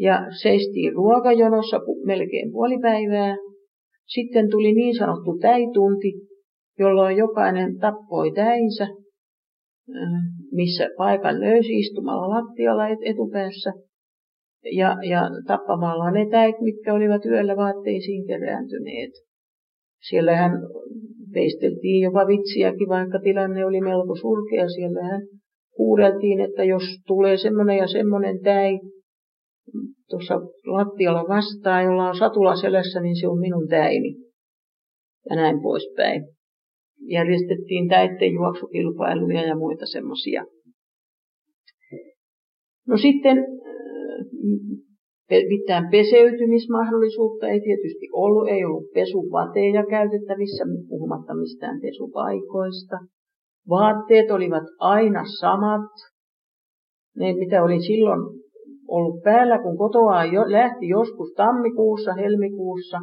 ja seistiin ruokajonossa melkein puoli päivää. Sitten tuli niin sanottu täitunti, jolloin jokainen tappoi täinsä, missä paikan löysi istumalla lattialla etupäässä ja, ja tappamalla ne täit, mitkä olivat yöllä vaatteisiin kerääntyneet. Siellähän veisteltiin jopa vitsiäkin, vaikka tilanne oli melko surkea. Siellähän huudeltiin, että jos tulee semmoinen ja semmoinen täi tuossa lattialla vastaan, jolla on satula selässä, niin se on minun täini. Ja näin poispäin. Järjestettiin täitten juoksukilpailuja ja muita semmoisia. No sitten mitään peseytymismahdollisuutta ei tietysti ollut, ei ollut pesuvateja käytettävissä, puhumatta mistään pesupaikoista. Vaatteet olivat aina samat, ne mitä oli silloin ollut päällä, kun kotoa jo, lähti joskus tammikuussa, helmikuussa,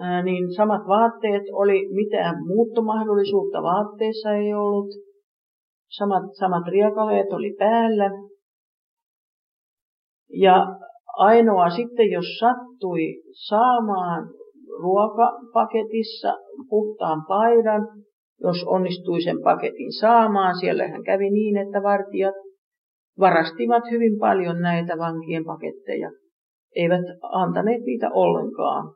ää, niin samat vaatteet oli, mitään muuttomahdollisuutta vaatteissa ei ollut. Samat, samat riekaleet oli päällä. Ja Ainoa sitten, jos sattui saamaan ruokapaketissa puhtaan paidan, jos onnistui sen paketin saamaan, siellähän kävi niin, että vartijat varastivat hyvin paljon näitä vankien paketteja, eivät antaneet niitä ollenkaan.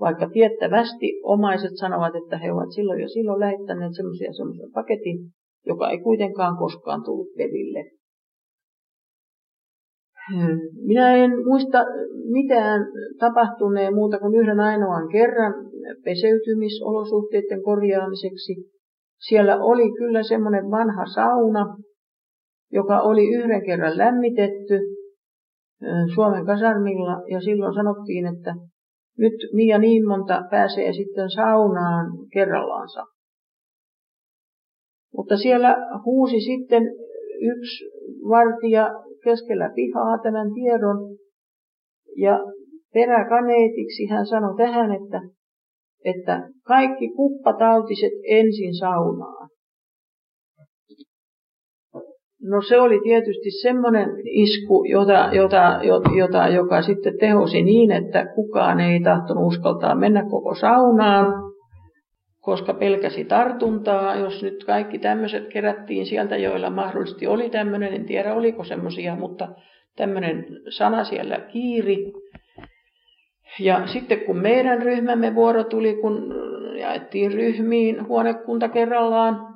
Vaikka tiettävästi omaiset sanovat, että he ovat silloin ja silloin lähettäneet semmoisia semmoisen paketin, joka ei kuitenkaan koskaan tullut perille. Minä en muista mitään tapahtuneen muuta kuin yhden ainoan kerran peseytymisolosuhteiden korjaamiseksi. Siellä oli kyllä semmoinen vanha sauna, joka oli yhden kerran lämmitetty Suomen kasarmilla ja silloin sanottiin, että nyt niin ja niin monta pääsee sitten saunaan kerrallaansa. Mutta siellä huusi sitten yksi vartija keskellä pihaa tämän tiedon. Ja peräkaneetiksi hän sanoi tähän, että, että kaikki kuppatautiset ensin saunaan. No se oli tietysti semmoinen isku, jota, jota, jota, joka sitten tehosi niin, että kukaan ei tahtonut uskaltaa mennä koko saunaan, koska pelkäsi tartuntaa. Jos nyt kaikki tämmöiset kerättiin sieltä, joilla mahdollisesti oli tämmöinen, en tiedä oliko semmoisia, mutta tämmöinen sana siellä kiiri. Ja sitten kun meidän ryhmämme vuoro tuli, kun jaettiin ryhmiin huonekunta kerrallaan,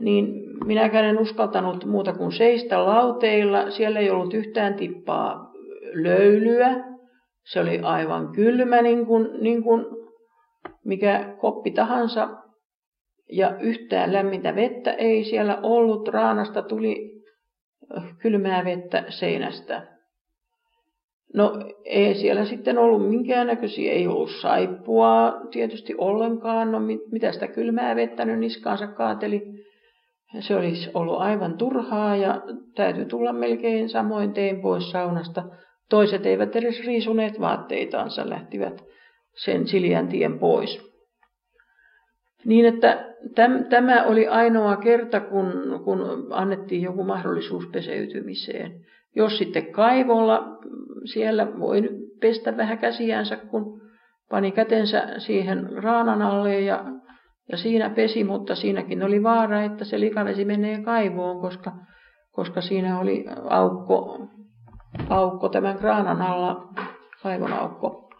niin minäkään en uskaltanut muuta kuin seistä lauteilla. Siellä ei ollut yhtään tippaa löylyä. Se oli aivan kylmä, niin kuin, niin kuin mikä koppi tahansa, ja yhtään lämmintä vettä ei siellä ollut. Raanasta tuli kylmää vettä seinästä. No ei siellä sitten ollut minkäännäköisiä, ei ollut saippua tietysti ollenkaan. No mitä sitä kylmää vettä nyt niskaansa kaateli. Se olisi ollut aivan turhaa ja täytyy tulla melkein samoin tein pois saunasta. Toiset eivät edes riisuneet vaatteitaansa, lähtivät sen Siljän tien pois. Niin että tämä oli ainoa kerta, kun, kun annettiin joku mahdollisuus peseytymiseen. Jos sitten kaivolla siellä voi pestä vähän käsiänsä, kun pani kätensä siihen raanan alle ja, ja siinä pesi, mutta siinäkin oli vaara, että se likavesi menee kaivoon, koska, koska siinä oli aukko, aukko tämän kraanan alla, kaivon aukko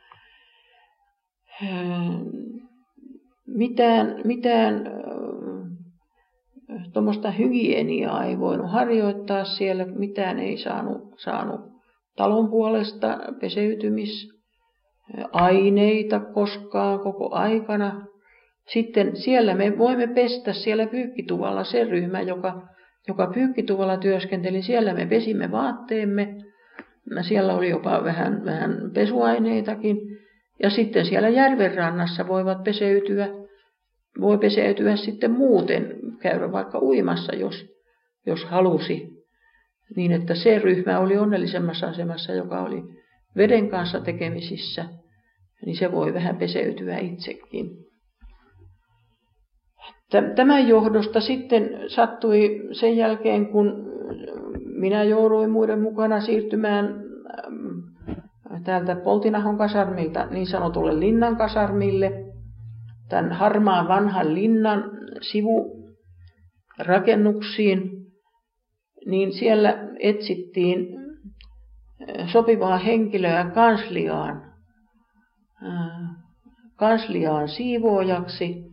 mitään, mitään tuommoista hygieniaa ei voinut harjoittaa siellä, mitään ei saanut, saanut talon puolesta peseytymis aineita koskaan koko aikana. Sitten siellä me voimme pestä siellä pyykkituvalla se ryhmä, joka, joka pyykkituvalla työskenteli. Siellä me pesimme vaatteemme. Siellä oli jopa vähän, vähän pesuaineitakin. Ja sitten siellä järven rannassa voivat peseytyä, voi peseytyä sitten muuten, käydä vaikka uimassa, jos, jos halusi. Niin että se ryhmä oli onnellisemmassa asemassa, joka oli veden kanssa tekemisissä, niin se voi vähän peseytyä itsekin. Tämän johdosta sitten sattui sen jälkeen, kun minä jouduin muiden mukana siirtymään täältä Poltinahon kasarmilta niin sanotulle linnan kasarmille, tämän harmaan vanhan linnan sivurakennuksiin, niin siellä etsittiin sopivaa henkilöä kansliaan, kansliaan siivoojaksi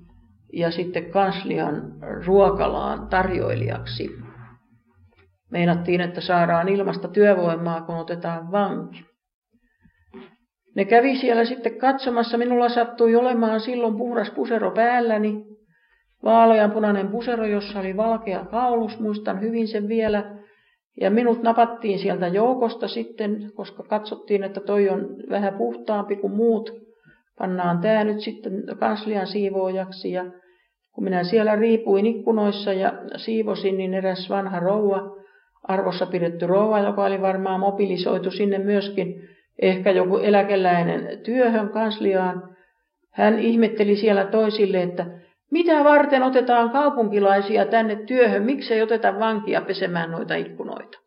ja sitten kanslian ruokalaan tarjoilijaksi. Meinattiin, että saadaan ilmasta työvoimaa, kun otetaan vanki. Ne kävi siellä sitten katsomassa. Minulla sattui olemaan silloin puhdas pusero päälläni. Vaaleanpunainen pusero, jossa oli valkea kaulus, muistan hyvin sen vielä. Ja minut napattiin sieltä joukosta sitten, koska katsottiin, että toi on vähän puhtaampi kuin muut. Pannaan tämä nyt sitten kanslian siivoojaksi. Ja kun minä siellä riipuin ikkunoissa ja siivosin, niin eräs vanha rouva, arvossa pidetty rouva, joka oli varmaan mobilisoitu sinne myöskin, ehkä joku eläkeläinen työhön kansliaan. Hän ihmetteli siellä toisille, että mitä varten otetaan kaupunkilaisia tänne työhön, miksei oteta vankia pesemään noita ikkunoita.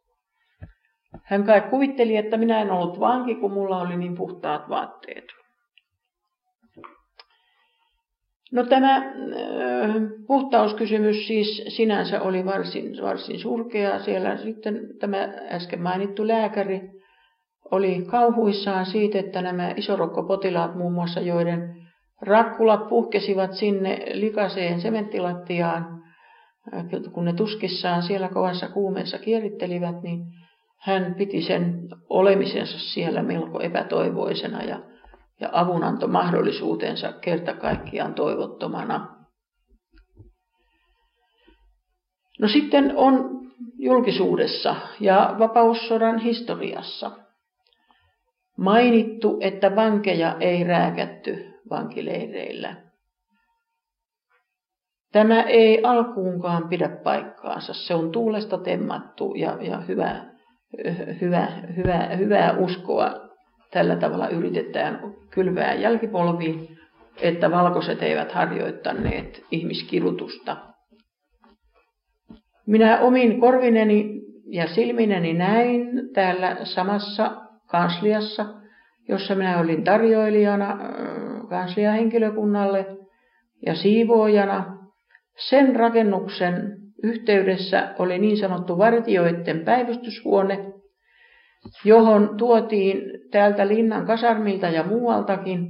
Hän kai kuvitteli, että minä en ollut vanki, kun mulla oli niin puhtaat vaatteet. No tämä puhtauskysymys siis sinänsä oli varsin, varsin surkea. Siellä sitten tämä äsken mainittu lääkäri oli kauhuissaan siitä, että nämä isorokkopotilaat muun muassa, joiden rakkulat puhkesivat sinne likaseen sementtilattiaan, kun ne tuskissaan siellä kovassa kuumeessa kierittelivät, niin hän piti sen olemisensa siellä melko epätoivoisena ja, ja avunantomahdollisuutensa kerta kaikkiaan toivottomana. No sitten on julkisuudessa ja vapaussodan historiassa mainittu, että vankeja ei rääkätty vankileireillä. Tämä ei alkuunkaan pidä paikkaansa. Se on tuulesta temmattu ja, ja hyvä, hyvä, hyvä, hyvää uskoa tällä tavalla yritetään kylvää jälkipolviin, että valkoiset eivät harjoittaneet ihmiskirutusta. Minä omin korvineni ja silmineni näin täällä samassa kansliassa, jossa minä olin tarjoilijana kansliahenkilökunnalle ja siivoojana. Sen rakennuksen yhteydessä oli niin sanottu vartioiden päivystyshuone, johon tuotiin täältä linnan kasarmilta ja muualtakin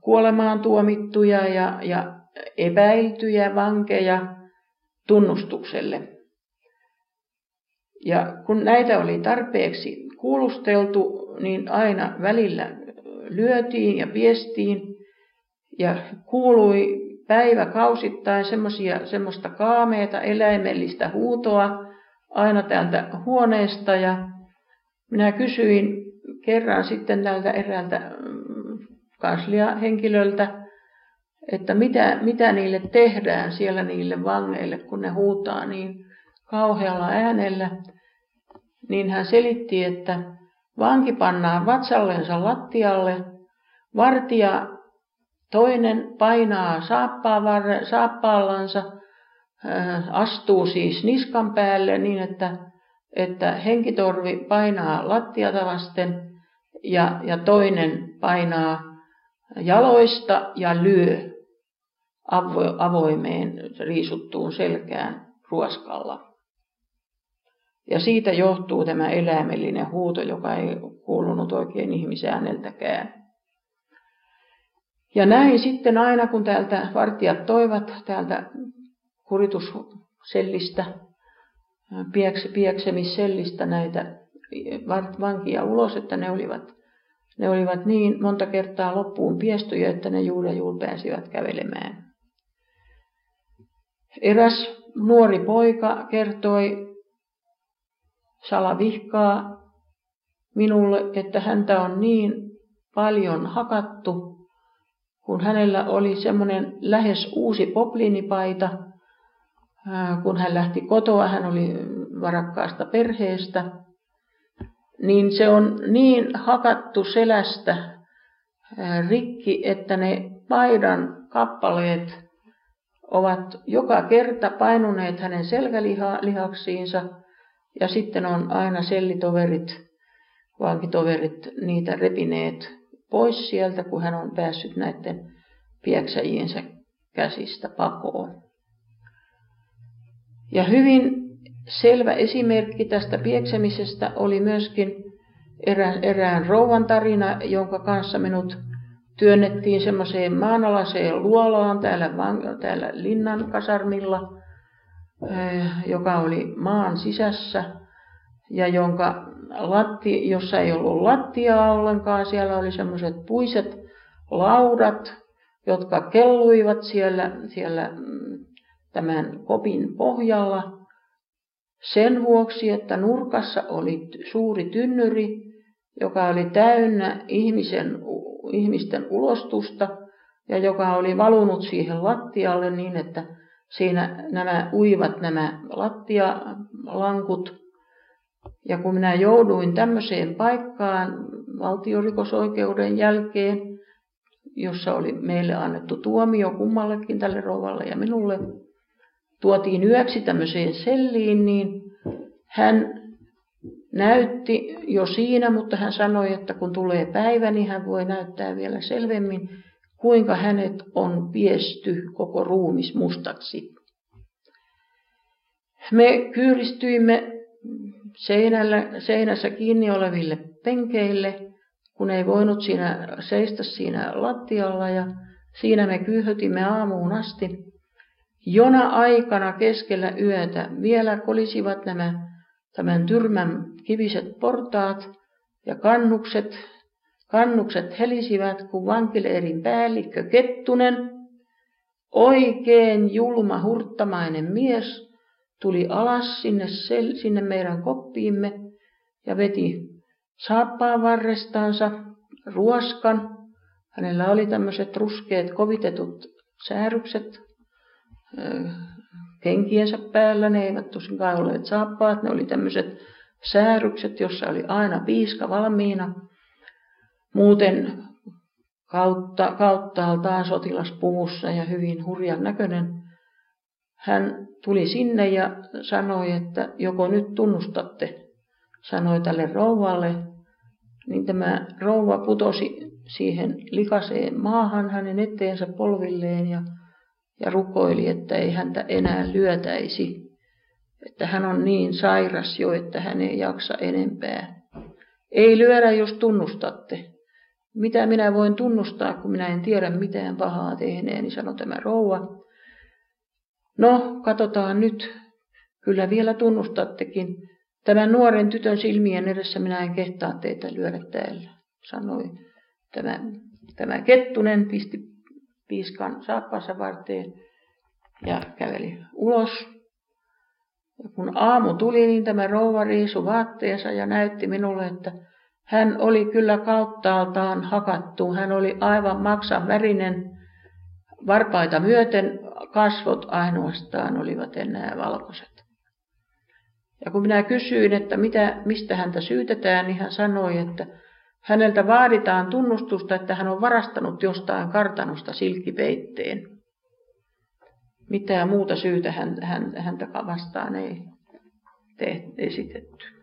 kuolemaan tuomittuja ja, ja epäiltyjä vankeja tunnustukselle. Ja kun näitä oli tarpeeksi kuulusteltu, niin aina välillä lyötiin ja piestiin ja kuului päiväkausittain semmosia, semmoista kaameita eläimellistä huutoa aina täältä huoneesta ja minä kysyin kerran sitten tältä eräältä mm, kansliahenkilöltä, että mitä, mitä niille tehdään siellä niille vangeille, kun ne huutaa niin kauhealla äänellä niin hän selitti, että vanki pannaan vatsallensa lattialle, vartija toinen painaa saappaallansa, äh, astuu siis niskan päälle niin, että, että henkitorvi painaa lattiata vasten ja, ja toinen painaa jaloista ja lyö avoimeen riisuttuun selkään ruoskalla. Ja siitä johtuu tämä eläimellinen huuto, joka ei kuulunut oikein ihmisääneltäkään. Ja näin sitten aina, kun täältä vartijat toivat täältä kuritussellistä, pieksemissellistä näitä vankia ulos, että ne olivat, ne olivat niin monta kertaa loppuun piestoja, että ne juuri juuri pääsivät kävelemään. Eräs nuori poika kertoi salavihkaa minulle, että häntä on niin paljon hakattu, kun hänellä oli semmoinen lähes uusi popliinipaita, kun hän lähti kotoa, hän oli varakkaasta perheestä, niin se on niin hakattu selästä rikki, että ne paidan kappaleet ovat joka kerta painuneet hänen selkälihaksiinsa ja sitten on aina sellitoverit, vankitoverit niitä repineet pois sieltä, kun hän on päässyt näiden pieksäjiensä käsistä pakoon. Ja hyvin selvä esimerkki tästä pieksemisestä oli myöskin erään, erään rouvan tarina, jonka kanssa minut työnnettiin semmoiseen maanalaiseen luolaan täällä, täällä Linnan kasarmilla, eh, joka oli maan sisässä ja jonka latti, jossa ei ollut lattiaa ollenkaan. Siellä oli semmoiset puiset laudat, jotka kelluivat siellä, siellä mm, tämän kopin pohjalla sen vuoksi, että nurkassa oli suuri tynnyri, joka oli täynnä ihmisen, ihmisten ulostusta ja joka oli valunut siihen lattialle niin, että siinä nämä uivat nämä lattialankut. Ja kun minä jouduin tämmöiseen paikkaan valtiorikosoikeuden jälkeen, jossa oli meille annettu tuomio kummallekin tälle rouvalle ja minulle, tuotiin yöksi tämmöiseen selliin, niin hän näytti jo siinä, mutta hän sanoi, että kun tulee päivä, niin hän voi näyttää vielä selvemmin, kuinka hänet on piesty koko ruumis mustaksi. Me kyyristyimme seinällä, seinässä kiinni oleville penkeille, kun ei voinut siinä seistä siinä lattialla ja siinä me kyyhötimme aamuun asti. Jona aikana keskellä yötä vielä kolisivat nämä tämän tyrmän kiviset portaat ja kannukset. Kannukset helisivät, kun vankileirin päällikkö Kettunen, oikein julma hurttamainen mies, tuli alas sinne, sinne meidän koppiimme ja veti saappaan varrestansa ruoskan. Hänellä oli tämmöiset ruskeat kovitetut säärykset kenkiensä päällä. Ne eivät tosinkaan olleet saappaat, ne oli tämmöiset säärykset, jossa oli aina piiska valmiina. Muuten kautta, kauttaaltaan sotilaspuvussa ja hyvin hurjan näköinen. Hän tuli sinne ja sanoi, että joko nyt tunnustatte, sanoi tälle rouvalle, niin tämä rouva putosi siihen likaseen maahan hänen eteensä polvilleen ja ja rukoili, että ei häntä enää lyötäisi, että hän on niin sairas jo, että hän ei jaksa enempää. Ei lyödä, jos tunnustatte. Mitä minä voin tunnustaa, kun minä en tiedä mitään pahaa tehneeni, sanoi tämä rouva. No, katsotaan nyt. Kyllä vielä tunnustattekin. Tämän nuoren tytön silmien edessä minä en kehtaa teitä lyödä täällä, sanoi tämä, tämä Kettunen, pisti piiskan saappansa varteen ja käveli ulos. Ja kun aamu tuli, niin tämä rouva riisu vaatteensa ja näytti minulle, että hän oli kyllä kauttaaltaan hakattu. Hän oli aivan maksan värinen, varpaita myöten, kasvot ainoastaan olivat enää valkoiset. Ja kun minä kysyin, että mitä, mistä häntä syytetään, niin hän sanoi, että Häneltä vaaditaan tunnustusta, että hän on varastanut jostain kartanosta silkkipeitteen. Mitään muuta syytä hän, hän, häntä vastaan ei te, esitetty.